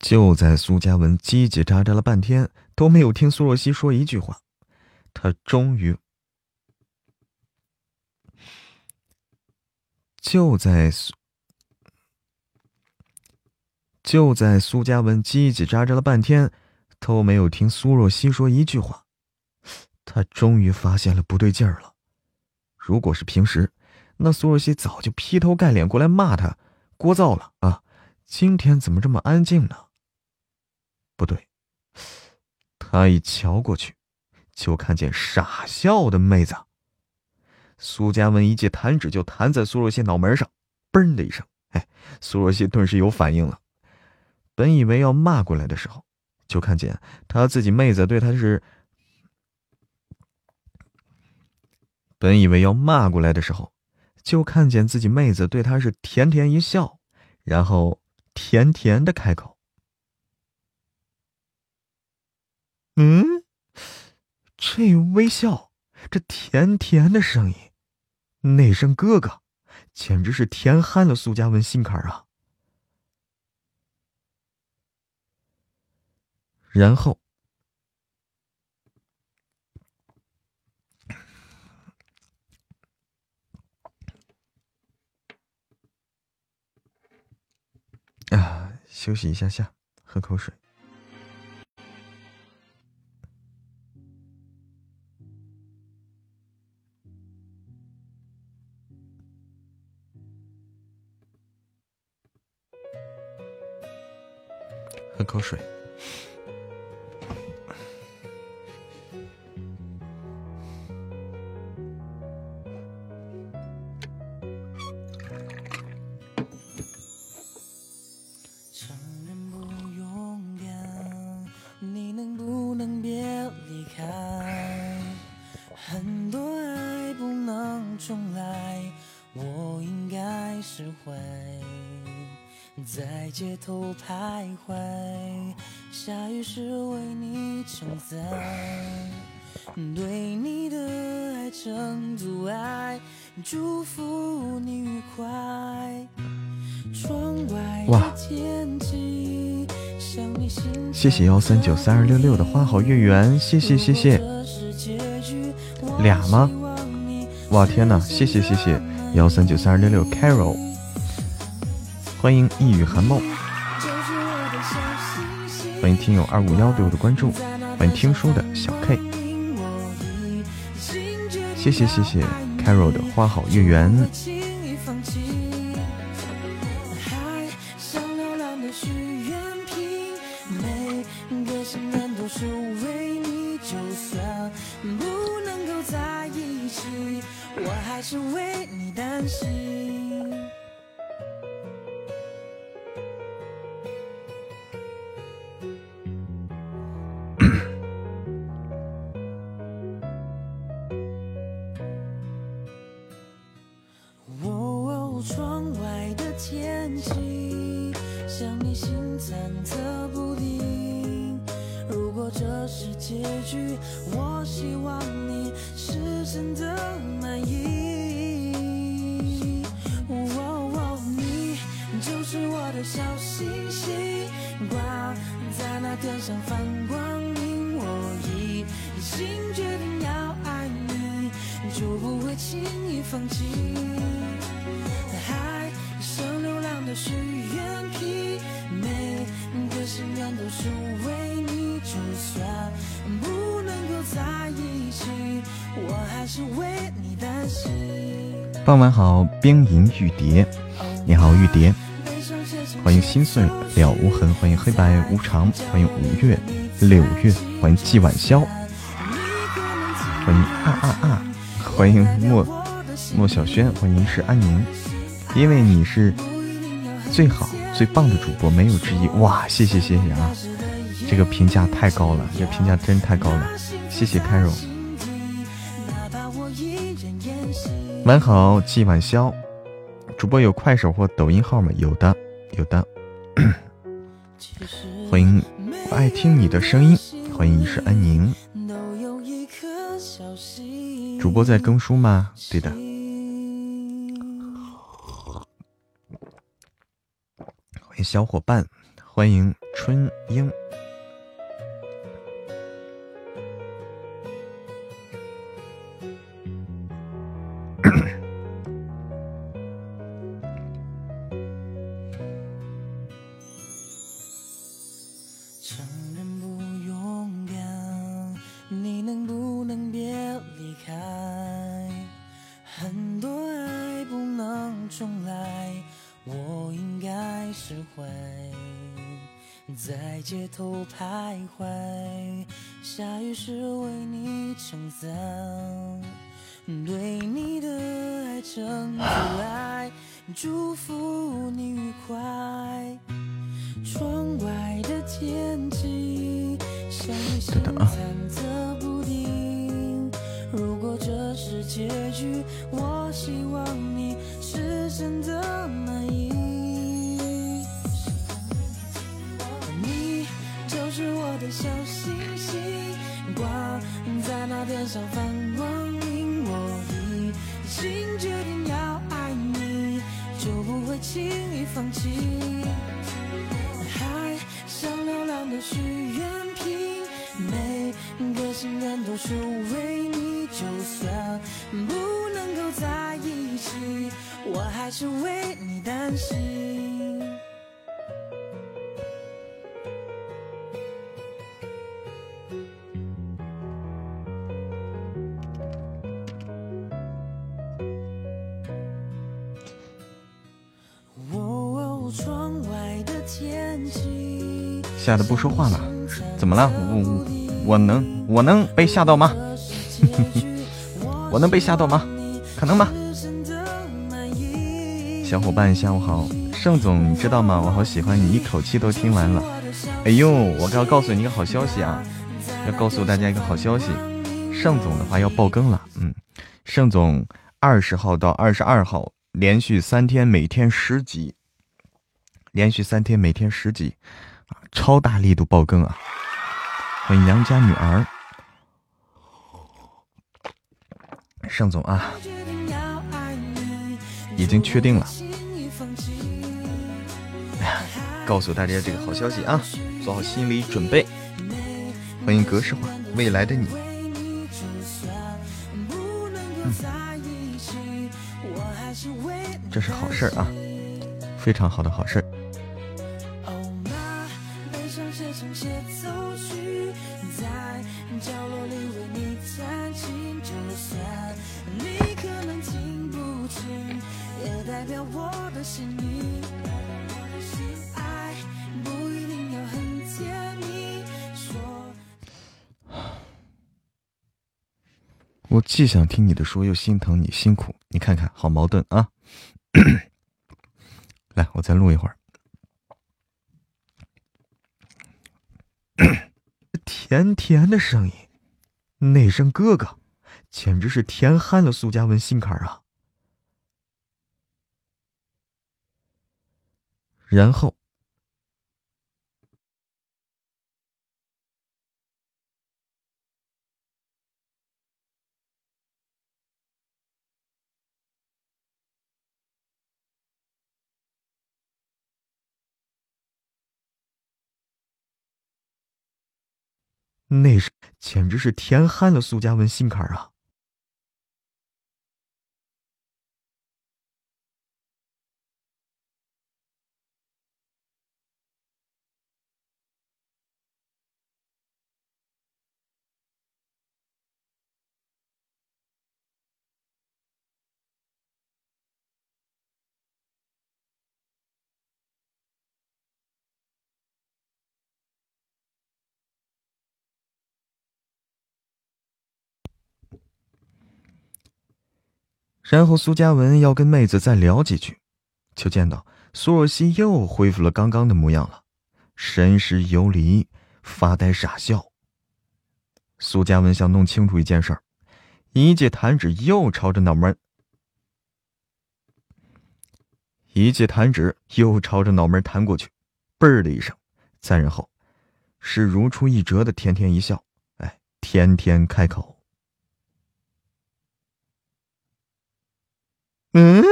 就在苏嘉文叽叽喳喳了半天，都没有听苏若曦说一句话，他终于就在苏就在苏嘉文叽叽喳喳了半天，都没有听苏若曦说一句话，他终于发现了不对劲儿了。如果是平时，那苏若曦早就劈头盖脸过来骂他聒噪了啊！今天怎么这么安静呢？不对，他一瞧过去，就看见傻笑的妹子。苏嘉文一记弹指就弹在苏若曦脑门上，嘣的一声，哎，苏若曦顿时有反应了。本以为要骂过来的时候，就看见他自己妹子对他是……本以为要骂过来的时候，就看见自己妹子对他是甜甜一笑，然后甜甜的开口。嗯，这微笑，这甜甜的声音，那声哥哥，简直是甜憨了苏嘉文心坎啊！然后，啊，休息一下下，喝口水。喝口水。谢谢幺三九三二六六的花好月圆，谢谢谢谢。俩吗？哇天哪！谢谢谢谢幺三九三二六六 Carol，欢迎一语寒梦，欢迎听友二五幺对我的关注，欢迎听书的小 K，谢谢谢谢 Carol 的花好月圆，窗外的天气像你心忐忑不定。如果这是结局，我希望你是真的满意。哦，你就是我的小星星，挂在那天上放光明。我已经决定要爱你，就不会轻易放弃。还傍晚好，冰莹玉蝶，你好玉蝶，欢迎心碎了无痕，欢迎黑白无常，欢迎五月六月，欢迎季晚宵，欢迎啊啊啊，欢迎莫莫小轩，欢迎是安宁，因为你是最好最棒的主播，没有之一。哇，谢谢谢谢啊，这个评价太高了，这评价真太高了，谢谢开荣。晚好，季晚宵，主播有快手或抖音号吗？有的，有的。欢迎，我爱听你的声音。欢迎一世安宁。主播在更书吗？对的。小伙伴，欢迎春英。吓得不说话了，怎么了？我我能我能被吓到吗？我能被吓到吗？可能吗？小伙伴下午好，盛总你知道吗？我好喜欢你，一口气都听完了。哎呦，我要告诉你一个好消息啊！要告诉大家一个好消息，盛总的话要爆更了。嗯，盛总二十号到二十二号连续三天每天十集，连续三天每天十集。超大力度爆更啊！欢迎娘家女儿，盛总啊，已经确定了。告诉大家这个好消息啊，做好心理准备。欢迎格式化未来的你，这是好事儿啊，非常好的好事。儿既想听你的说，又心疼你辛苦，你看看，好矛盾啊！来，我再录一会儿。甜甜的声音，那声哥哥，简直是甜憨了苏嘉文心坎啊！然后。那是简直是甜憨了苏嘉文心坎儿啊！然后苏嘉文要跟妹子再聊几句，就见到苏若曦又恢复了刚刚的模样了，神识游离，发呆傻笑。苏嘉文想弄清楚一件事儿，一记弹指又朝着脑门，一记弹指又朝着脑门弹过去，嘣的一声，再然后是如出一辙的甜甜一笑，哎，甜甜开口。嗯，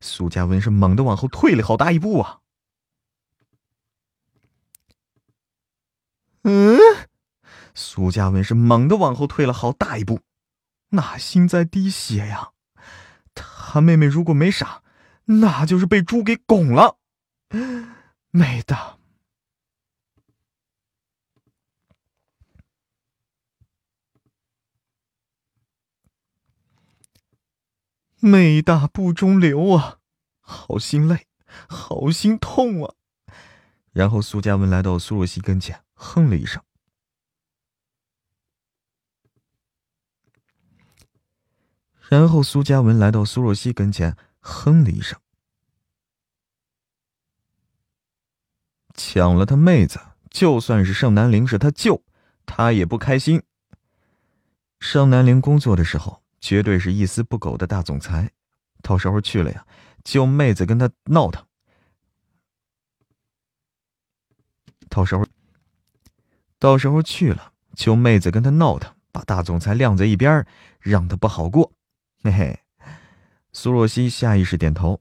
苏家文是猛地往后退了好大一步啊！嗯，苏家文是猛地往后退了好大一步，那心在滴血呀！他妹妹如果没傻，那就是被猪给拱了。没的，美大不中留啊！好心累，好心痛啊！然后苏嘉文来到苏若曦跟前，哼了一声。然后苏嘉文来到苏若曦跟前，哼了一声。抢了他妹子，就算是盛南陵是他舅，他也不开心。盛南陵工作的时候，绝对是一丝不苟的大总裁，到时候去了呀，就妹子跟他闹腾；到时候，到时候去了，就妹子跟他闹腾，把大总裁晾在一边，让他不好过。嘿嘿，苏若曦下意识点头。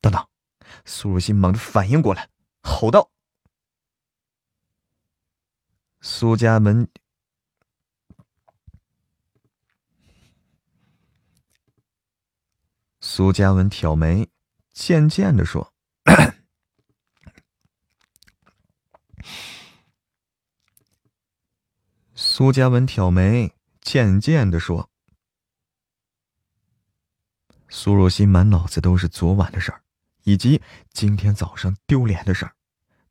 等等，苏若曦猛地反应过来，吼道：“苏家门。”苏嘉文挑眉，渐渐的说：“苏嘉文挑眉，渐渐的说：‘苏若曦满脑子都是昨晚的事儿。’”以及今天早上丢脸的事儿，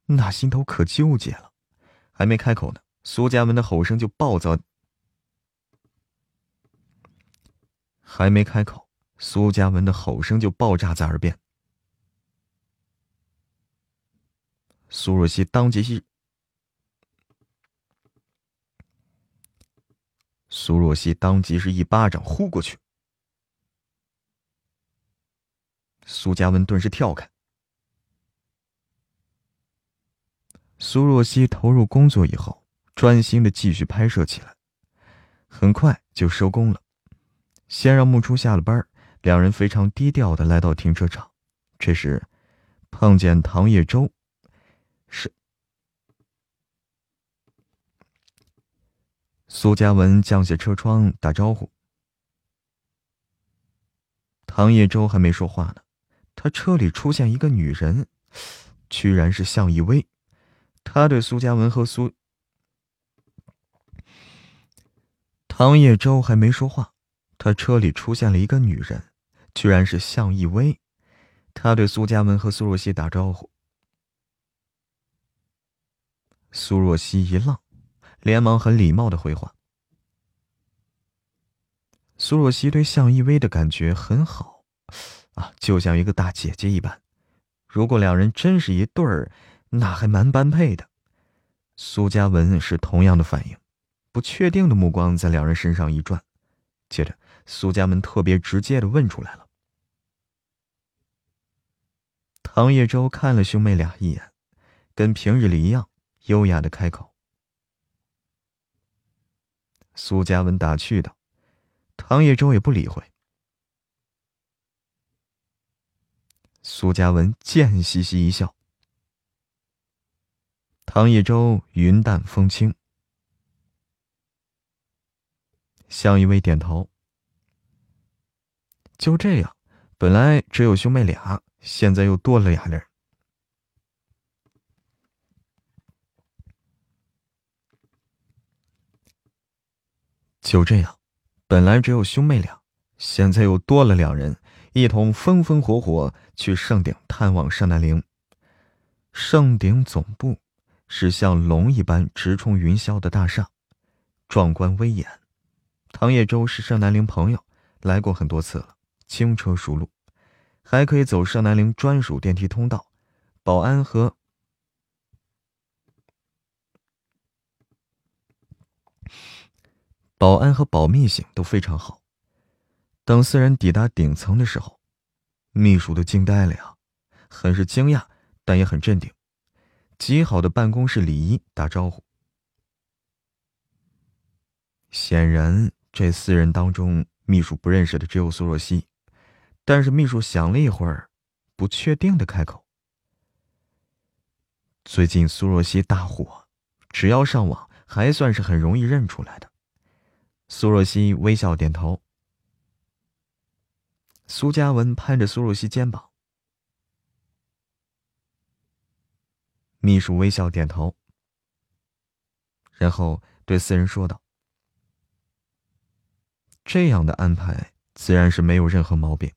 那心头可纠结了。还没开口呢，苏嘉文的吼声就暴躁。还没开口，苏嘉文的吼声就爆炸在耳边。苏若曦当即是，苏若曦当即是一巴掌呼过去。苏嘉文顿时跳开。苏若曦投入工作以后，专心的继续拍摄起来，很快就收工了。先让木初下了班，两人非常低调的来到停车场。这时，碰见唐叶舟，是苏嘉文降下车窗打招呼。唐叶舟还没说话呢。他车里出现一个女人，居然是向一薇。他对苏嘉文和苏唐叶舟还没说话，他车里出现了一个女人，居然是向一薇。他对苏嘉文和苏若曦打招呼。苏若曦一愣，连忙很礼貌的回话。苏若曦对向一薇的感觉很好。啊，就像一个大姐姐一般。如果两人真是一对儿，那还蛮般配的。苏嘉文是同样的反应，不确定的目光在两人身上一转。接着，苏嘉文特别直接的问出来了。唐叶舟看了兄妹俩一眼，跟平日里一样，优雅的开口。苏嘉文打趣道：“唐叶舟也不理会。”苏嘉文贱兮兮一笑，唐叶舟云淡风轻，向一薇点头。就这样，本来只有兄妹俩，现在又多了俩人。就这样，本来只有兄妹俩，现在又多了两人。一同风风火火去圣鼎探望盛南陵。圣鼎总部是像龙一般直冲云霄的大厦，壮观威严。唐叶舟是盛南陵朋友，来过很多次了，轻车熟路，还可以走盛南陵专属电梯通道，保安和保安和保密性都非常好。等四人抵达顶层的时候，秘书都惊呆了呀，很是惊讶，但也很镇定，极好的办公室礼仪打招呼。显然。这四人当中，秘书不认识的只有苏若曦，但是秘书想了一会儿，不确定的开口：“最近苏若曦大火，只要上网，还算是很容易认出来的。”苏若曦微笑点头。苏嘉文拍着苏若曦肩膀，秘书微笑点头，然后对四人说道。这样的安排自然是没有任何毛病。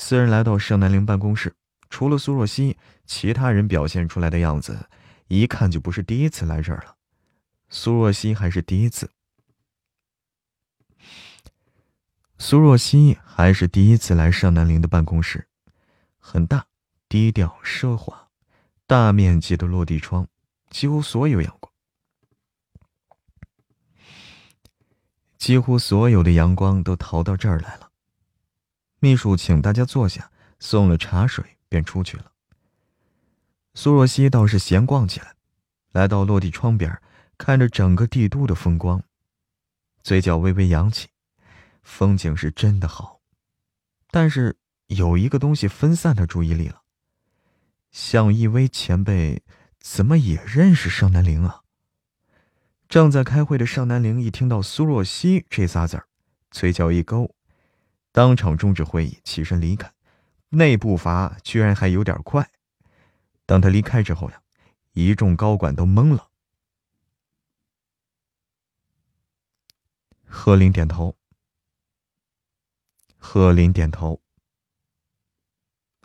四人来到盛南陵办公室，除了苏若曦，其他人表现出来的样子，一看就不是第一次来这儿了。苏若曦还是第一次。苏若曦还是第一次来盛南陵的办公室，很大，低调奢华，大面积的落地窗，几乎所有阳光。几乎所有的阳光都逃到这儿来了。秘书请大家坐下，送了茶水，便出去了。苏若曦倒是闲逛起来，来到落地窗边，看着整个帝都的风光，嘴角微微扬起。风景是真的好，但是有一个东西分散他注意力了。向一威前辈怎么也认识盛南陵啊？正在开会的尚南陵一听到苏若曦这仨字儿，嘴角一勾，当场终止会议，起身离开。那步伐居然还有点快。等他离开之后呀，一众高管都懵了。贺林点头。贺林点头。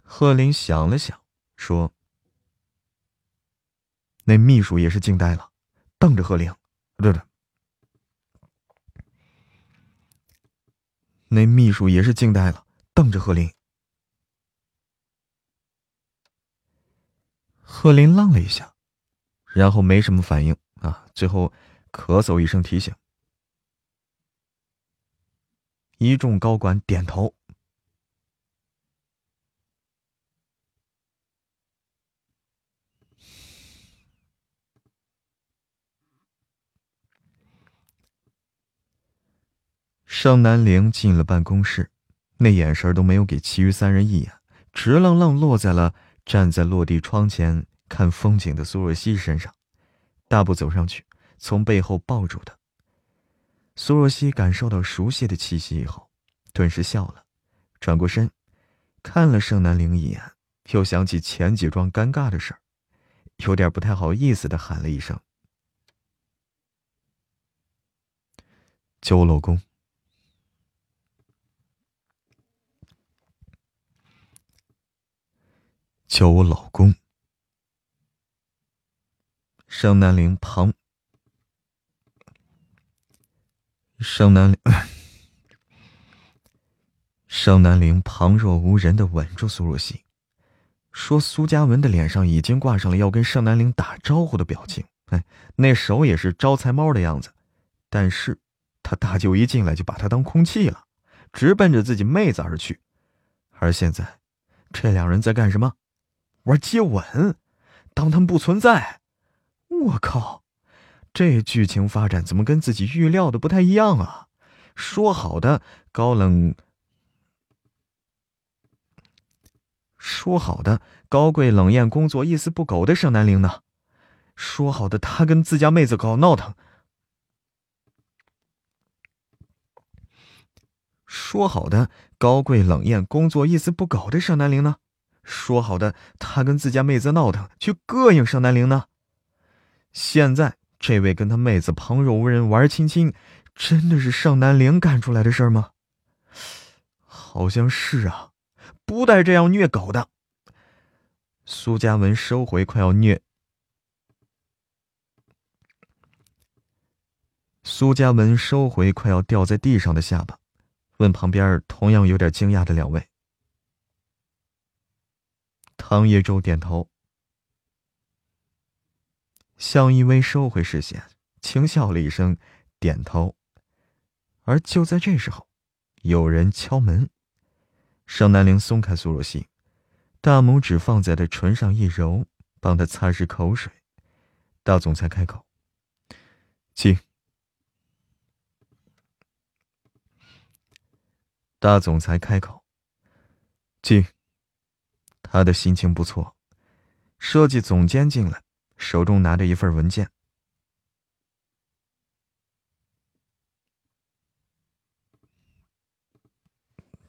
贺林想了想，说：“那秘书也是惊呆了，瞪着贺林。”对的，那秘书也是惊呆了，瞪着贺林。贺林愣了一下，然后没什么反应啊，最后咳嗽一声提醒。一众高管点头。盛南陵进了办公室，那眼神都没有给其余三人一眼，直愣愣落在了站在落地窗前看风景的苏若曦身上，大步走上去，从背后抱住她。苏若曦感受到熟悉的气息以后，顿时笑了，转过身，看了盛南陵一眼，又想起前几桩尴尬的事儿，有点不太好意思的喊了一声：“叫我老公。”叫我老公。盛南陵旁，盛南陵，盛南陵旁若无人的吻住苏若曦，说：“苏嘉文的脸上已经挂上了要跟盛南陵打招呼的表情，哎，那手也是招财猫的样子。但是，他大舅一进来就把他当空气了，直奔着自己妹子而去。而现在，这两人在干什么？”玩接吻，当他们不存在。我靠，这剧情发展怎么跟自己预料的不太一样啊？说好的高冷，说好的高贵冷艳、工作一丝不苟的盛南陵呢？说好的他跟自家妹子搞闹腾，说好的高贵冷艳、工作一丝不苟的盛南陵呢？说好的，他跟自家妹子闹腾，去膈应盛南陵呢？现在这位跟他妹子旁若无人玩亲亲，真的是盛南陵干出来的事吗？好像是啊，不带这样虐狗的。苏嘉文收回快要虐，苏嘉文收回快要掉在地上的下巴，问旁边同样有点惊讶的两位。唐叶舟点头，向一威收回视线，轻笑了一声，点头。而就在这时候，有人敲门。盛南陵松开苏若曦，大拇指放在他唇上一揉，帮他擦拭口水。大总裁开口：“请。”大总裁开口：“请。”他的心情不错。设计总监进来，手中拿着一份文件。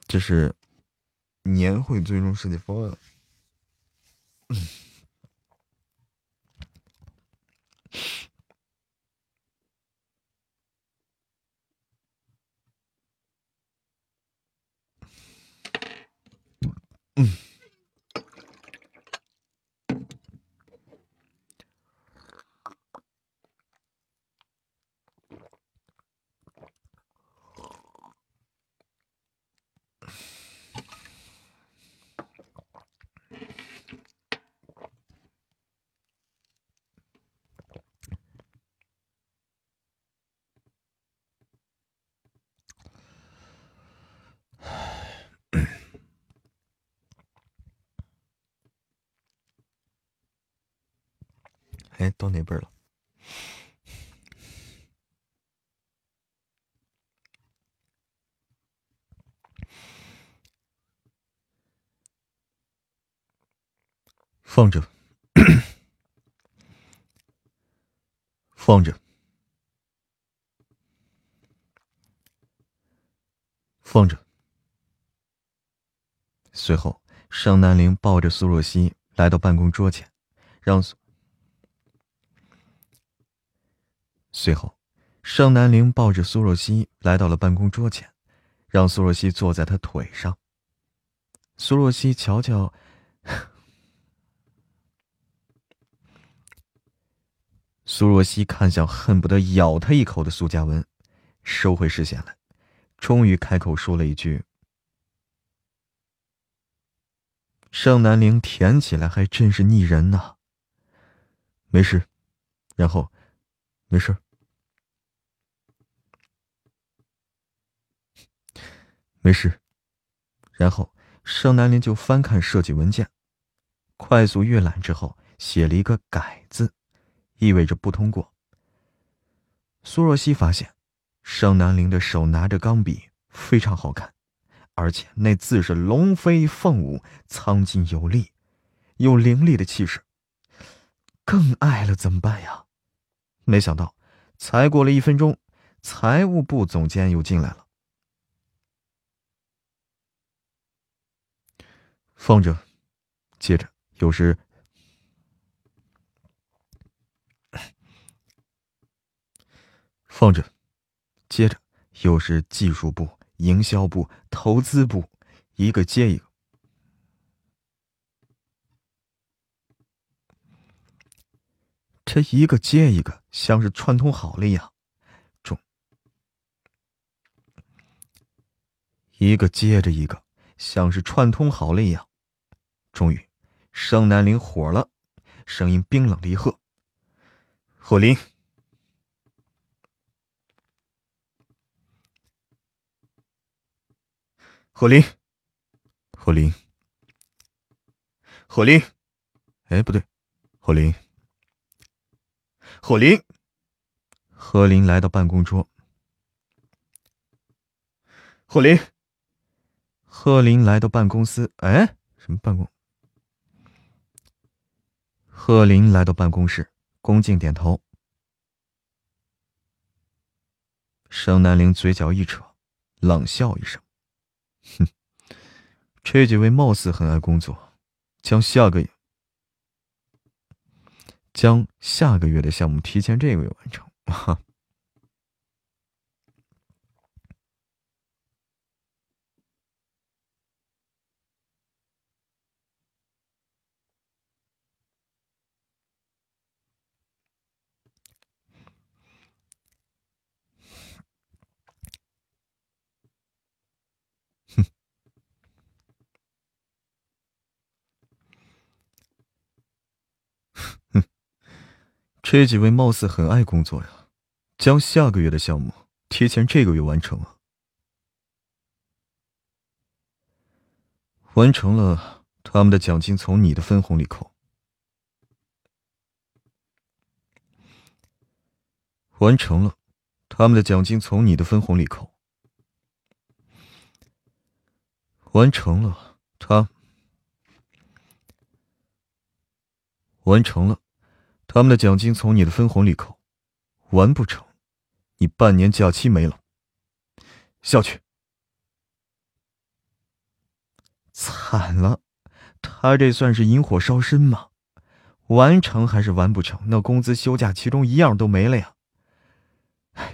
这是年会最终设计方案。嗯。哎，到哪本了？放着，放着，放着。随后，尚南陵抱着苏若曦来到办公桌前，让苏。随后，盛南陵抱着苏若曦来到了办公桌前，让苏若曦坐在他腿上。苏若曦瞧瞧，苏若曦看向恨不得咬他一口的苏嘉文，收回视线来，终于开口说了一句：“盛南陵舔起来还真是腻人呐。”没事，然后，没事。没事，然后盛南林就翻看设计文件，快速阅览之后写了一个“改”字，意味着不通过。苏若曦发现，盛南林的手拿着钢笔非常好看，而且那字是龙飞凤舞、苍劲有力，有凌厉的气势。更爱了怎么办呀？没想到，才过了一分钟，财务部总监又进来了。放着，接着又是放着，接着又是技术部、营销部、投资部，一个接一个。这一个接一个，像是串通好了一样，中。一个接着一个，像是串通好了一样。终于，盛南林火了，声音冰冷厉喝：“霍林，霍林，霍林，霍林，哎，不对，霍林，霍林，霍林来到办公桌，霍林，贺林来到办公司，哎，什么办公？”贺林来到办公室，恭敬点头。盛南陵嘴角一扯，冷笑一声：“哼，这几位貌似很爱工作，将下个将下个月的项目提前这个月完成。”哈。这几位貌似很爱工作呀，将下个月的项目提前这个月完成了。完成了，他们的奖金从你的分红里扣。完成了，他们的奖金从你的分红里扣。完成了，他完成了，他们的奖金从你的分红里扣。完不成，你半年假期没了。下去。惨了，他这算是引火烧身吗？完成还是完不成？那工资、休假，其中一样都没了呀。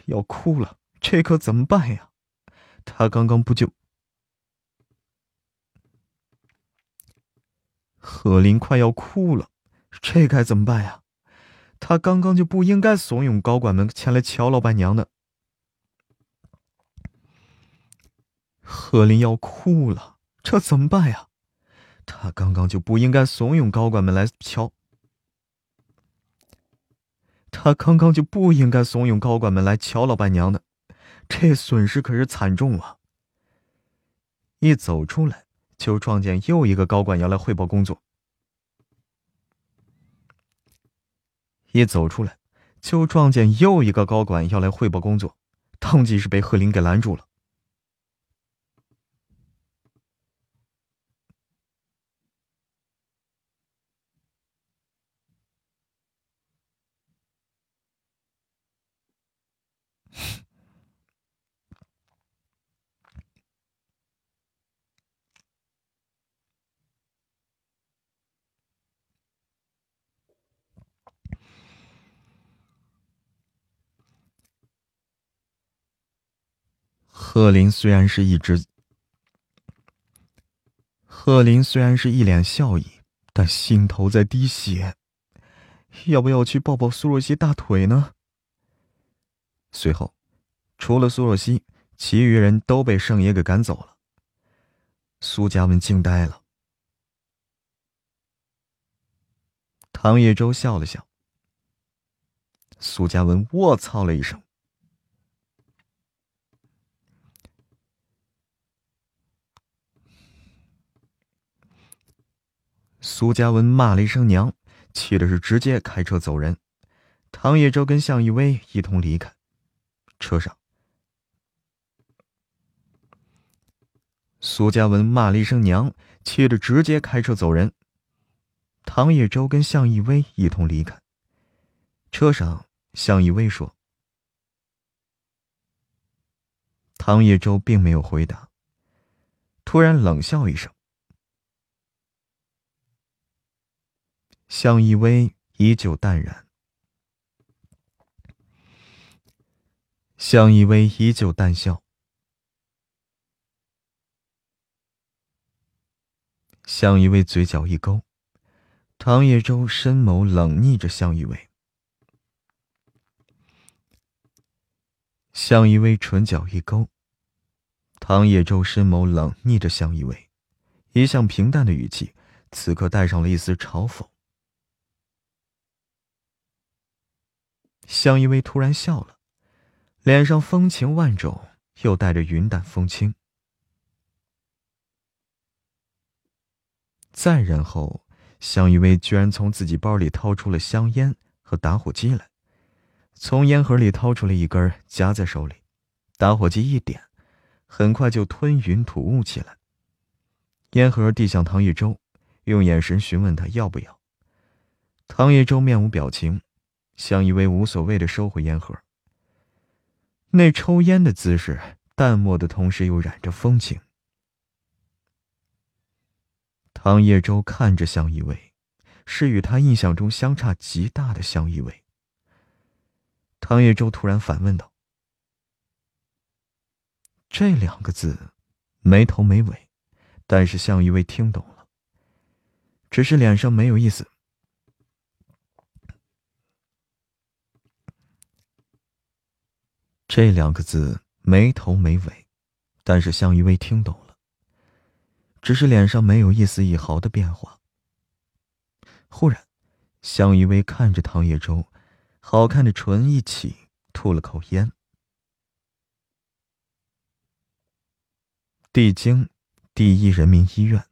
要哭了，这可怎么办呀？他刚刚不就……贺林快要哭了，这该怎么办呀？他刚刚就不应该怂恿高管们前来瞧老板娘的。何林要哭了，这怎么办呀？他刚刚就不应该怂恿高管们来瞧。他刚刚就不应该怂恿高管们来瞧老板娘的，这损失可是惨重啊！一走出来就撞见又一个高管要来汇报工作，一走出来就撞见又一个高管要来汇报工作，当即是被贺林给拦住了。贺林虽然是一直，贺林虽然是一脸笑意，但心头在滴血。要不要去抱抱苏若曦大腿呢？随后，除了苏若曦，其余人都被圣爷给赶走了。苏家文惊呆了。唐叶舟笑了笑。苏家文卧槽了一声。苏嘉文骂了一声“娘”，气的是直接开车走人。唐叶舟跟向一威一同离开。车上，苏嘉文骂了一声“娘”，气的直接开车走人。唐叶舟跟向一威一同离开。车上，向一威说：“唐叶舟并没有回答，突然冷笑一声。”向一威依旧淡然，向一威依旧淡笑，向一威嘴角一勾，唐叶舟深眸冷睨着向一威，向一威唇角一勾，唐叶舟深眸冷睨着向一威，一向平淡的语气，此刻带上了一丝嘲讽。向一威突然笑了，脸上风情万种，又带着云淡风轻。再然后，向一威居然从自己包里掏出了香烟和打火机来，从烟盒里掏出了一根，夹在手里，打火机一点，很快就吞云吐雾起来。烟盒递向唐一舟，用眼神询问他要不要。唐一舟面无表情。向一威无所谓的收回烟盒，那抽烟的姿势淡漠的同时又染着风情。唐叶舟看着向一威，是与他印象中相差极大的向一威。唐叶舟突然反问道：“这两个字，没头没尾，但是向一威听懂了，只是脸上没有意思。”这两个字没头没尾，但是向一威听懂了，只是脸上没有一丝一毫的变化。忽然，向一威看着唐叶舟，好看的唇一起吐了口烟。帝京第一人民医院。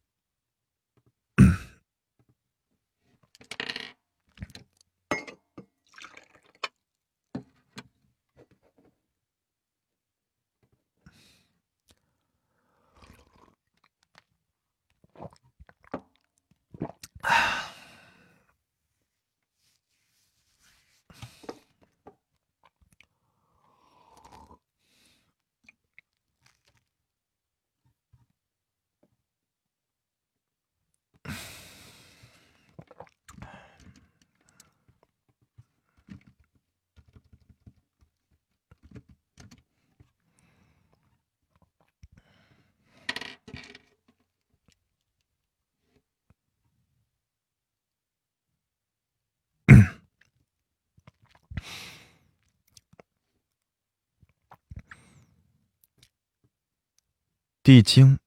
帝京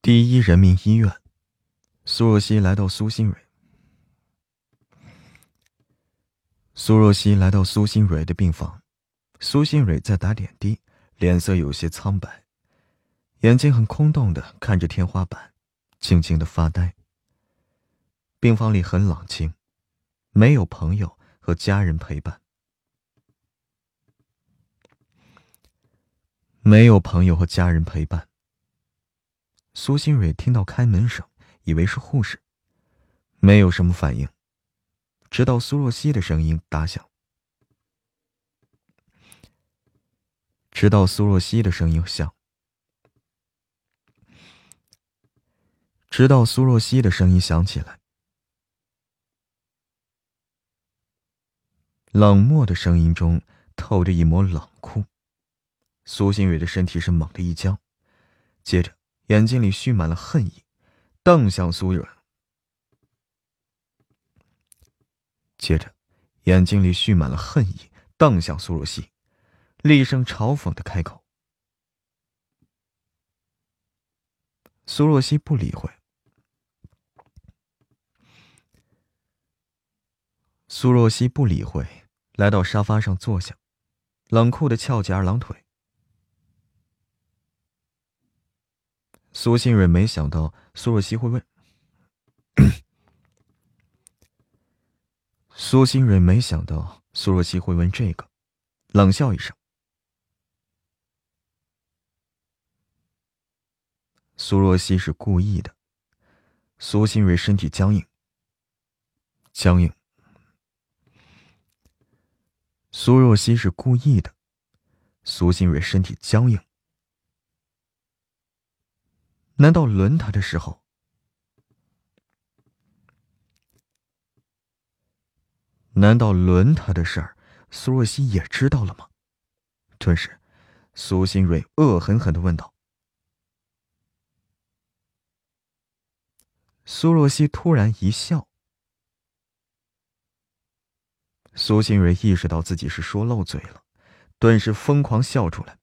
第一人民医院，苏若曦来到苏新蕊。苏若曦来到苏新蕊的病房，苏新蕊在打点滴，脸色有些苍白，眼睛很空洞的看着天花板，静静的发呆。病房里很冷清，没有朋友和家人陪伴，没有朋友和家人陪伴。苏新蕊听到开门声，以为是护士，没有什么反应。直到苏若曦的声音打响，直到苏若曦的声音响，直到苏若曦的声音响起来，冷漠的声音中透着一抹冷酷。苏新蕊的身体是猛地一僵，接着。眼睛里蓄满了恨意，瞪向苏蕊。接着，眼睛里蓄满了恨意，瞪向苏若曦，厉声嘲讽的开口。苏若曦不理会。苏若曦不理会，来到沙发上坐下，冷酷的翘起二郎腿。苏新蕊没想到苏若曦会问，苏新蕊没想到苏若曦会问这个，冷笑一声。苏若曦是故意的。苏新蕊身体僵硬，僵硬。苏若曦是故意的。苏新蕊身体僵硬。难道轮他的时候？难道轮他的事儿，苏若曦也知道了吗？顿时，苏新蕊恶狠狠的问道。苏若曦突然一笑，苏新蕊意识到自己是说漏嘴了，顿时疯狂笑出来。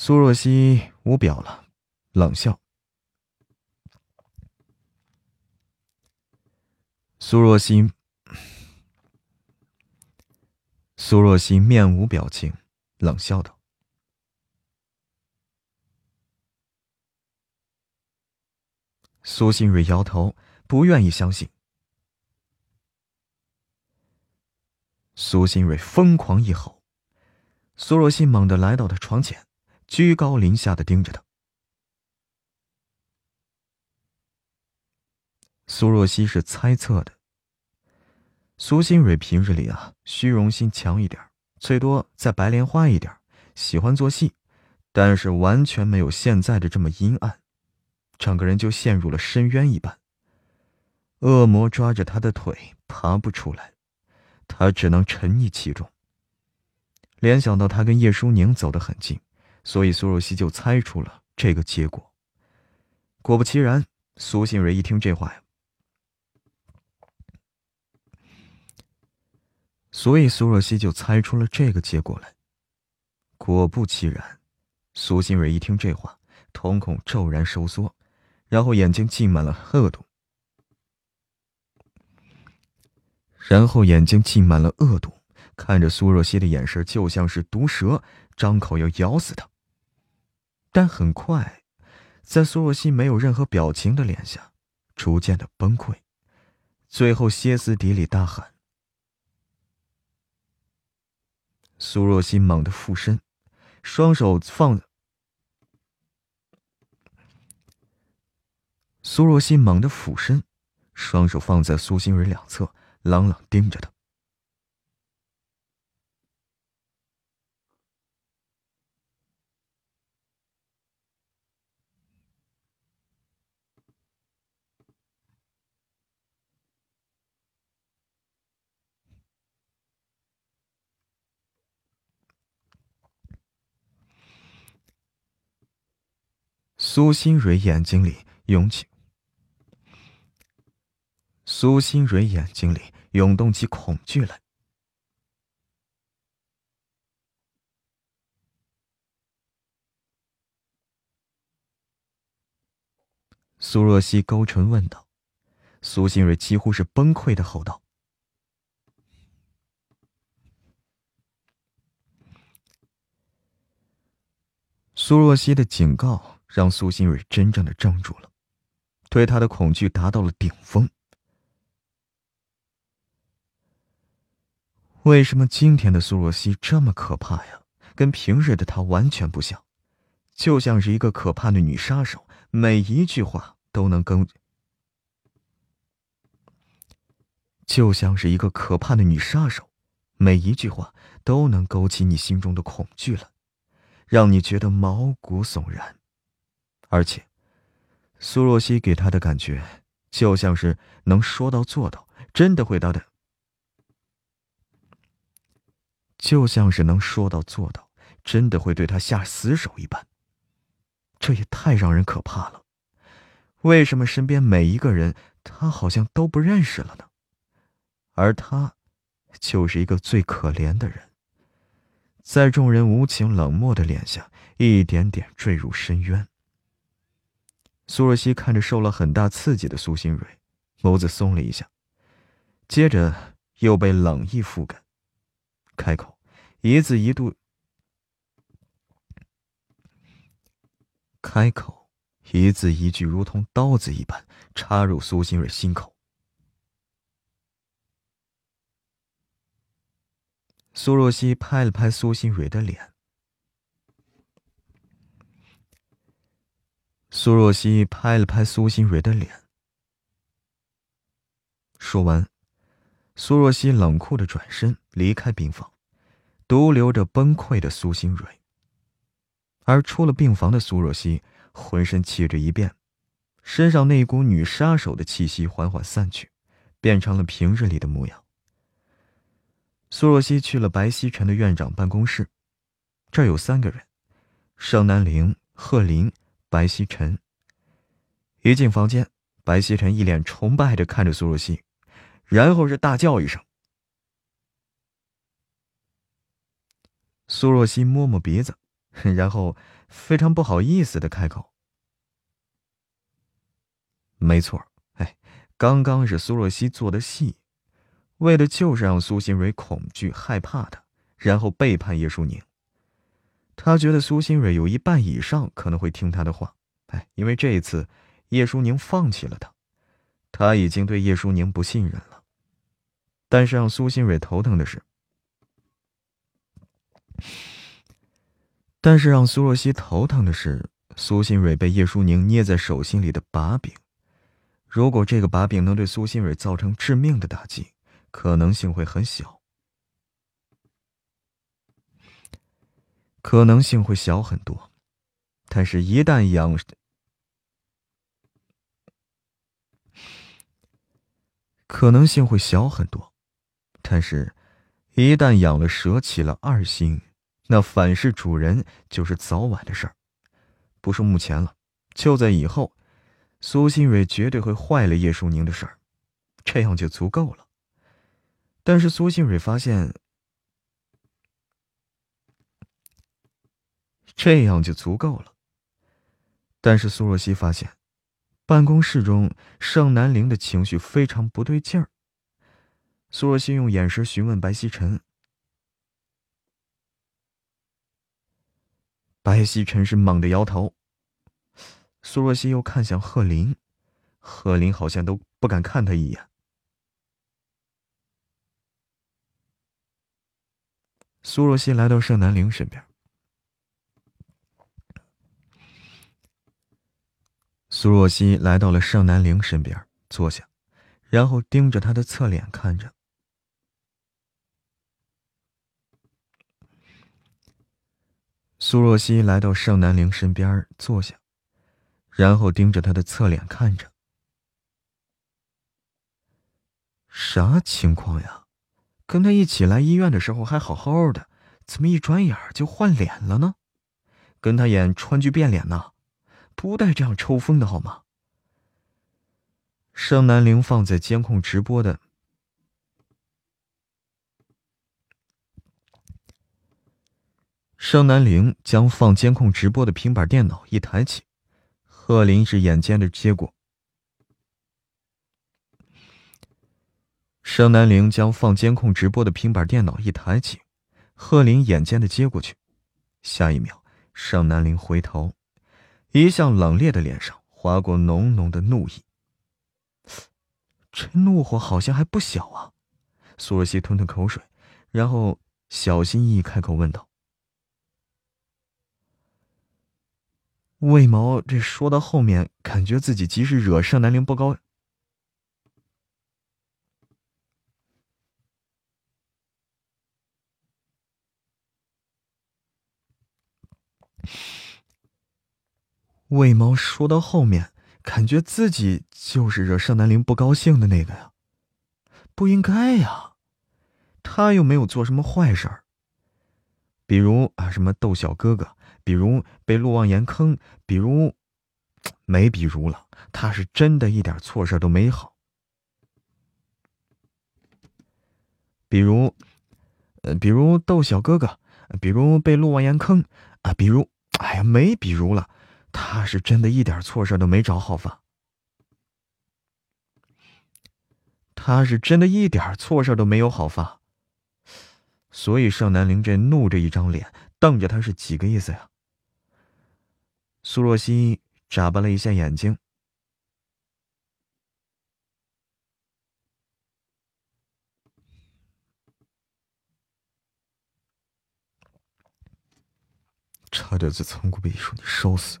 苏若曦无表了，冷笑。苏若曦，苏若曦面无表情，冷笑道：“苏新蕊摇头，不愿意相信。”苏新蕊疯狂一吼，苏若曦猛地来到他床前。居高临下的盯着他。苏若曦是猜测的。苏新蕊平日里啊，虚荣心强一点，最多再白莲花一点，喜欢做戏，但是完全没有现在的这么阴暗，整个人就陷入了深渊一般。恶魔抓着他的腿，爬不出来，他只能沉溺其中。联想到他跟叶舒宁走得很近。所以苏若曦就猜出了这个结果。果不其然，苏新蕊一听这话呀，所以苏若曦就猜出了这个结果来。果不其然，苏新蕊一听这话，瞳孔骤然收缩，然后眼睛浸满了恶毒。然后眼睛浸满了恶毒，看着苏若曦的眼神就像是毒蛇，张口要咬死她。但很快，在苏若曦没有任何表情的脸下，逐渐的崩溃，最后歇斯底里大喊。苏若曦猛地俯身，双手放。苏若曦猛地俯身，双手放在苏新蕊两侧，冷冷盯着他。苏新蕊眼睛里涌起。苏新蕊眼睛里涌动起恐惧来。苏若曦勾唇问道：“苏新蕊几乎是崩溃的吼道。”苏若曦的警告让苏新蕊真正的怔住了，对他的恐惧达到了顶峰。为什么今天的苏若曦这么可怕呀？跟平日的她完全不像，就像是一个可怕的女杀手，每一句话都能跟，就像是一个可怕的女杀手，每一句话都能勾起你心中的恐惧了，让你觉得毛骨悚然。而且，苏若曦给他的感觉就像是能说到做到，真的会到的。就像是能说到做到，真的会对他下死手一般。这也太让人可怕了。为什么身边每一个人他好像都不认识了呢？而他，就是一个最可怜的人，在众人无情冷漠的脸下，一点点坠入深渊。苏若曦看着受了很大刺激的苏新蕊，眸子松了一下，接着又被冷意覆盖。开口，一字一度。开口，一字一句，如同刀子一般插入苏新蕊心口。苏若曦拍了拍苏新蕊的脸。苏若曦拍了拍苏新蕊的脸。说完。苏若曦冷酷的转身离开病房，独留着崩溃的苏新蕊。而出了病房的苏若曦浑身气质一变，身上那股女杀手的气息缓缓散去，变成了平日里的模样。苏若曦去了白希晨的院长办公室，这儿有三个人：盛南陵、贺林、白希晨。一进房间，白希晨一脸崇拜的看着苏若曦。然后是大叫一声，苏若曦摸摸鼻子，然后非常不好意思的开口：“没错，哎，刚刚是苏若曦做的戏，为的就是让苏新蕊恐惧害怕他，然后背叛叶舒宁。他觉得苏新蕊有一半以上可能会听他的话，哎，因为这一次叶淑宁放弃了他，他已经对叶淑宁不信任了。”但是让苏新蕊头疼的是，但是让苏若曦头疼的是，苏新蕊被叶淑宁捏在手心里的把柄。如果这个把柄能对苏新蕊造成致命的打击，可能性会很小，可能性会小很多。但是，一旦养，可能性会小很多。但是，一旦养了蛇起了二心，那反噬主人就是早晚的事儿。不说目前了，就在以后，苏新蕊绝对会坏了叶淑宁的事儿，这样就足够了。但是苏新蕊发现，这样就足够了。但是苏若曦发现，办公室中盛南陵的情绪非常不对劲儿。苏若曦用眼神询问白曦晨，白曦晨是猛地摇头。苏若曦又看向贺林，贺林好像都不敢看他一眼。苏若曦来到盛南陵身边，苏若曦来到了盛南陵身边坐下，然后盯着他的侧脸看着。苏若曦来到盛南陵身边坐下，然后盯着他的侧脸看着。啥情况呀？跟他一起来医院的时候还好好的，怎么一转眼就换脸了呢？跟他演川剧变脸呢？不带这样抽风的好吗？盛南陵放在监控直播的，盛南陵将放监控直播的平板电脑一抬起，贺林是眼尖的接过。盛南陵将放监控直播的平板电脑一抬起，贺林眼尖的接过去。下一秒，盛南陵回头，一向冷冽的脸上划过浓浓的怒意。这怒火好像还不小啊！苏若曦吞吞口水，然后小心翼翼开口问道：“为毛，这说到后面，感觉自己即使惹盛南陵不高。”魏毛说到后面，感觉自己就是惹盛南陵不高兴的那个呀，不应该呀，他又没有做什么坏事。比如啊，什么逗小哥哥，比如被陆望言坑，比如，没比如了，他是真的一点错事都没好。比如，呃，比如逗小哥哥，比如被陆望言坑啊，比如。哎呀，没比如了，他是真的一点错事都没找好法。他是真的一点错事都没有好发，所以盛南陵这怒着一张脸，瞪着他是几个意思呀？苏若曦眨巴了一下眼睛。差点在仓库被一说你烧死。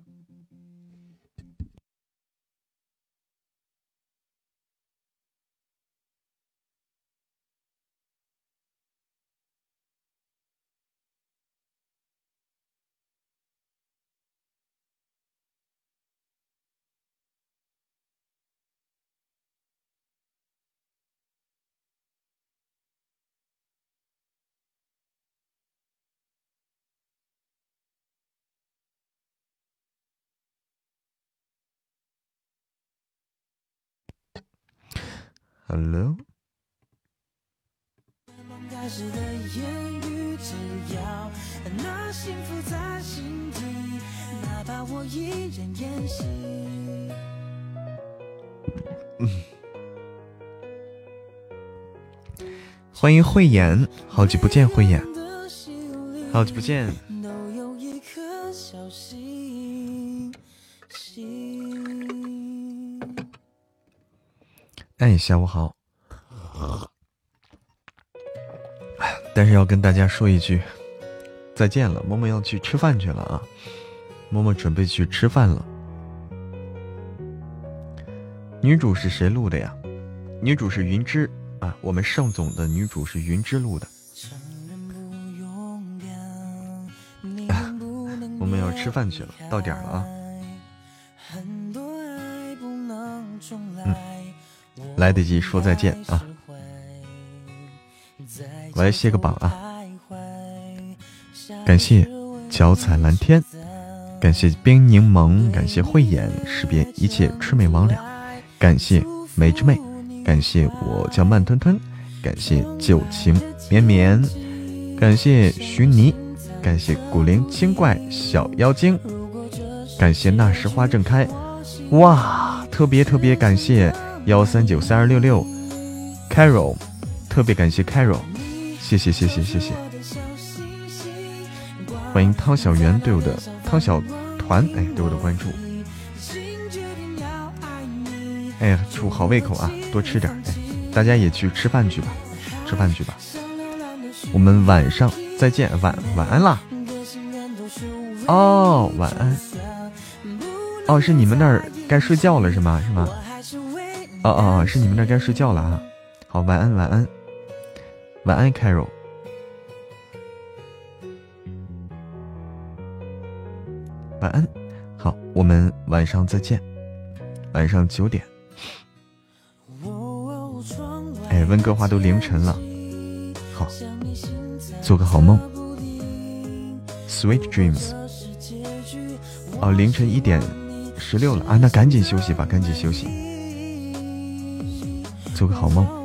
Hello。嗯，欢迎慧眼，好久不见，慧眼，好久不见。哎，下午好。但是要跟大家说一句再见了，默默要去吃饭去了啊！默默准备去吃饭了。女主是谁录的呀？女主是云芝啊，我们盛总的女主是云芝录的。我们要吃饭去了，到点了啊！来得及说再见啊！我来卸个榜啊！感谢脚踩蓝天，感谢冰柠檬，感谢慧眼识别一切魑魅魍魉，感谢美之妹，感谢我叫慢吞吞，感谢旧情绵绵，感谢徐泥，感谢古灵精怪小妖精，感谢那时花正开，哇！特别特别感谢。幺三九三二六六，Carol，特别感谢 Carol，谢谢谢谢谢谢，欢迎汤小圆对我的汤小团哎对我的关注，哎呀祝好胃口啊，多吃点哎，大家也去吃饭去吧，吃饭去吧，我们晚上再见，晚晚安啦，哦晚安，哦是你们那儿该睡觉了是吗？是吗？哦哦哦是你们那该睡觉了啊，好晚安晚安。晚安，Carol。晚安，好，我们晚上再见。晚上九点。哎，温哥华都凌晨了。好，做个好梦。Sweet dreams。哦，凌晨一点十六了啊，那赶紧休息吧，赶紧休息。做个好梦。